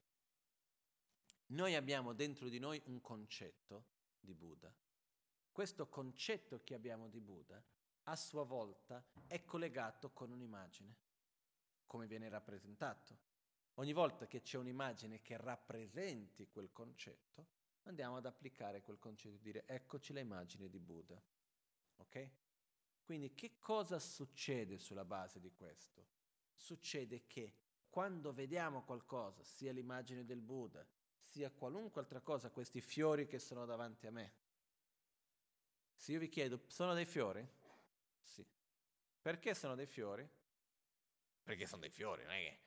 noi abbiamo dentro di noi un concetto di Buddha. Questo concetto che abbiamo di Buddha a sua volta è collegato con un'immagine, come viene rappresentato. Ogni volta che c'è un'immagine che rappresenti quel concetto, andiamo ad applicare quel concetto e dire eccoci l'immagine di Buddha. Ok? Quindi che cosa succede sulla base di questo? Succede che quando vediamo qualcosa, sia l'immagine del Buddha, sia qualunque altra cosa, questi fiori che sono davanti a me, se io vi chiedo, sono dei fiori? Sì. Perché sono dei fiori? Perché sono dei fiori, non è che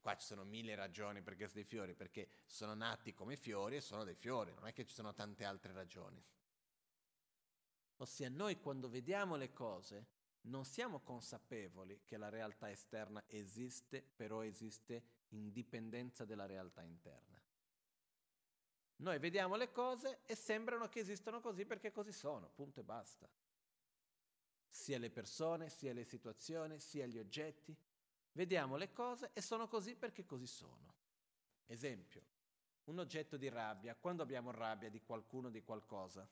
qua ci sono mille ragioni perché sono dei fiori, perché sono nati come fiori e sono dei fiori, non è che ci sono tante altre ragioni. Ossia, noi quando vediamo le cose non siamo consapevoli che la realtà esterna esiste, però esiste in dipendenza della realtà interna. Noi vediamo le cose e sembrano che esistano così perché così sono, punto e basta. Sia le persone, sia le situazioni, sia gli oggetti. Vediamo le cose e sono così perché così sono. Esempio, un oggetto di rabbia, quando abbiamo rabbia di qualcuno di qualcosa,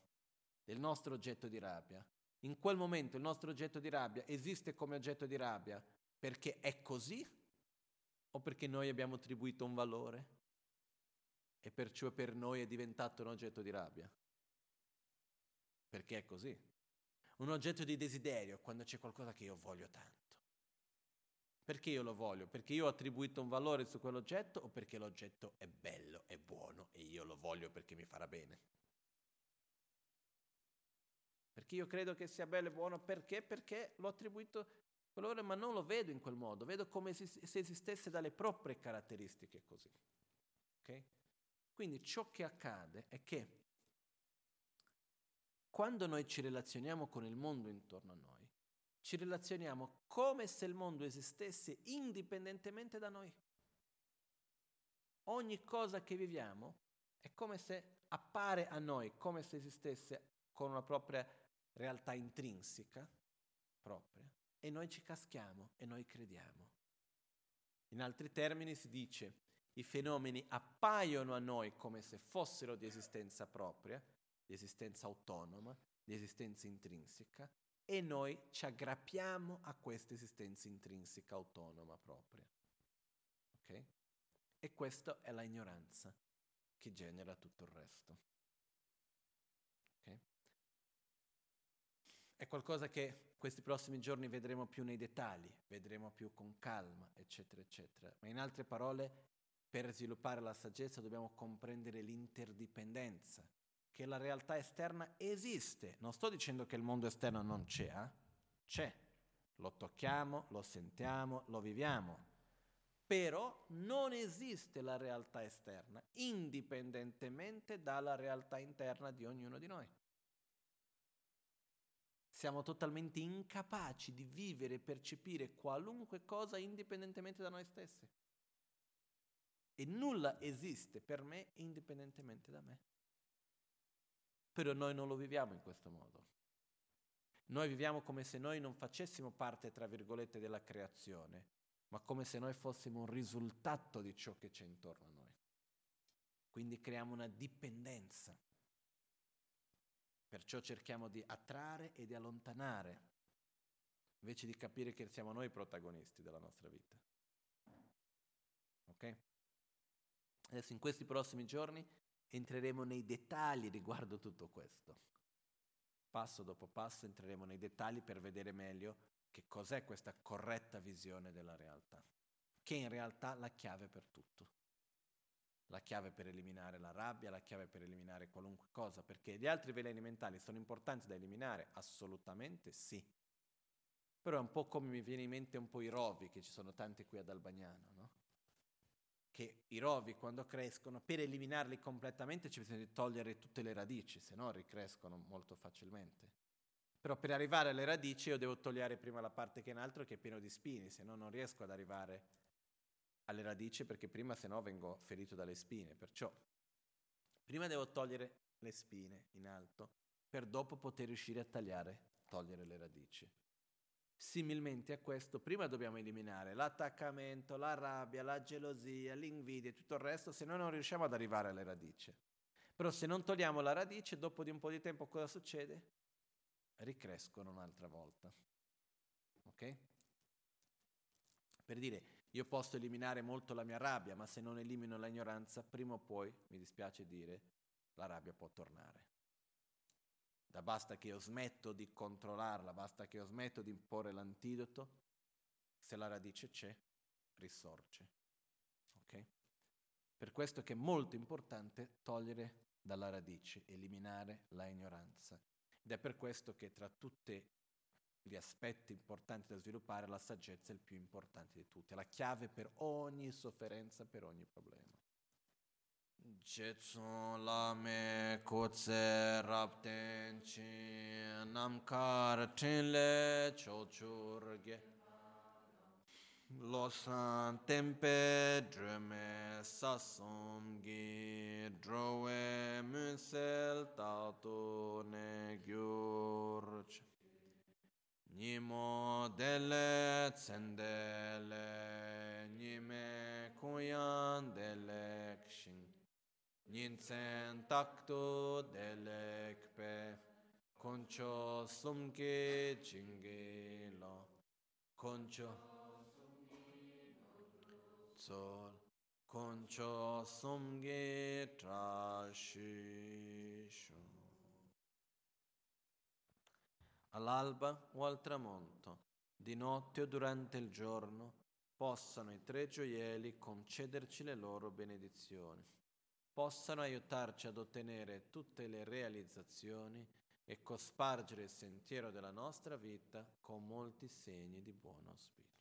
del nostro oggetto di rabbia, in quel momento il nostro oggetto di rabbia esiste come oggetto di rabbia perché è così o perché noi abbiamo attribuito un valore e perciò per noi è diventato un oggetto di rabbia? Perché è così. Un oggetto di desiderio quando c'è qualcosa che io voglio tanto. Perché io lo voglio? Perché io ho attribuito un valore su quell'oggetto o perché l'oggetto è bello, è buono e io lo voglio perché mi farà bene? Perché io credo che sia bello e buono perché? Perché l'ho attribuito valore, ma non lo vedo in quel modo, vedo come se esistesse dalle proprie caratteristiche così. Okay? Quindi ciò che accade è che quando noi ci relazioniamo con il mondo intorno a noi, ci relazioniamo come se il mondo esistesse indipendentemente da noi. Ogni cosa che viviamo è come se appare a noi, come se esistesse con una propria realtà intrinseca propria e noi ci caschiamo e noi crediamo. In altri termini si dice, i fenomeni appaiono a noi come se fossero di esistenza propria, di esistenza autonoma, di esistenza intrinseca, e noi ci aggrappiamo a questa esistenza intrinseca autonoma propria. Ok? E questa è la ignoranza che genera tutto il resto. Okay? È qualcosa che questi prossimi giorni vedremo più nei dettagli, vedremo più con calma, eccetera, eccetera. Ma in altre parole, per sviluppare la saggezza dobbiamo comprendere l'interdipendenza, che la realtà esterna esiste. Non sto dicendo che il mondo esterno non c'è, eh? c'è. Lo tocchiamo, lo sentiamo, lo viviamo. Però non esiste la realtà esterna, indipendentemente dalla realtà interna di ognuno di noi. Siamo totalmente incapaci di vivere e percepire qualunque cosa indipendentemente da noi stessi. E nulla esiste per me indipendentemente da me. Però noi non lo viviamo in questo modo. Noi viviamo come se noi non facessimo parte, tra virgolette, della creazione, ma come se noi fossimo un risultato di ciò che c'è intorno a noi. Quindi creiamo una dipendenza. Perciò cerchiamo di attrarre e di allontanare, invece di capire che siamo noi i protagonisti della nostra vita. Ok? Adesso in questi prossimi giorni entreremo nei dettagli riguardo tutto questo. Passo dopo passo entreremo nei dettagli per vedere meglio che cos'è questa corretta visione della realtà, che è in realtà la chiave per tutto. La chiave per eliminare la rabbia, la chiave per eliminare qualunque cosa, perché gli altri veleni mentali sono importanti da eliminare? Assolutamente sì. Però è un po' come mi viene in mente un po' i rovi, che ci sono tanti qui ad Albagnano, no? Che i rovi quando crescono, per eliminarli completamente ci bisogna togliere tutte le radici, se no ricrescono molto facilmente. Però per arrivare alle radici io devo togliere prima la parte che è in alto che è pieno di spine, se no non riesco ad arrivare alle radici perché prima se no vengo ferito dalle spine. Perciò prima devo togliere le spine in alto per dopo poter riuscire a tagliare, togliere le radici. Similmente a questo, prima dobbiamo eliminare l'attaccamento, la rabbia, la gelosia, l'invidia e tutto il resto, se no non riusciamo ad arrivare alle radici. Però se non togliamo la radice, dopo di un po' di tempo cosa succede? Ricrescono un'altra volta. Ok? Per dire, io posso eliminare molto la mia rabbia, ma se non elimino l'ignoranza, prima o poi, mi dispiace dire, la rabbia può tornare. Da basta che io smetto di controllarla, basta che io smetto di imporre l'antidoto, se la radice c'è, risorge. Ok? Per questo che è molto importante togliere dalla radice, eliminare la ignoranza. Ed è per questo che tra tutti gli aspetti importanti da sviluppare la saggezza è il più importante di tutti, è la chiave per ogni sofferenza, per ogni problema. Jetsun lame kutse rapten chi namkar tinle chochurge Losan tempe drume sasum gi drowe munsel tatu ne gyurch Nimo dele tsendele nime kuyan dele Ninsen takto delekpe koncho sumke jinge lo koncho tsol koncho sumge trashisho all'alba o al tramonto di notte o durante il giorno possano i tre gioielli concederci le loro benedizioni possano aiutarci ad ottenere tutte le realizzazioni e cospargere il sentiero della nostra vita con molti segni di buon auspicio.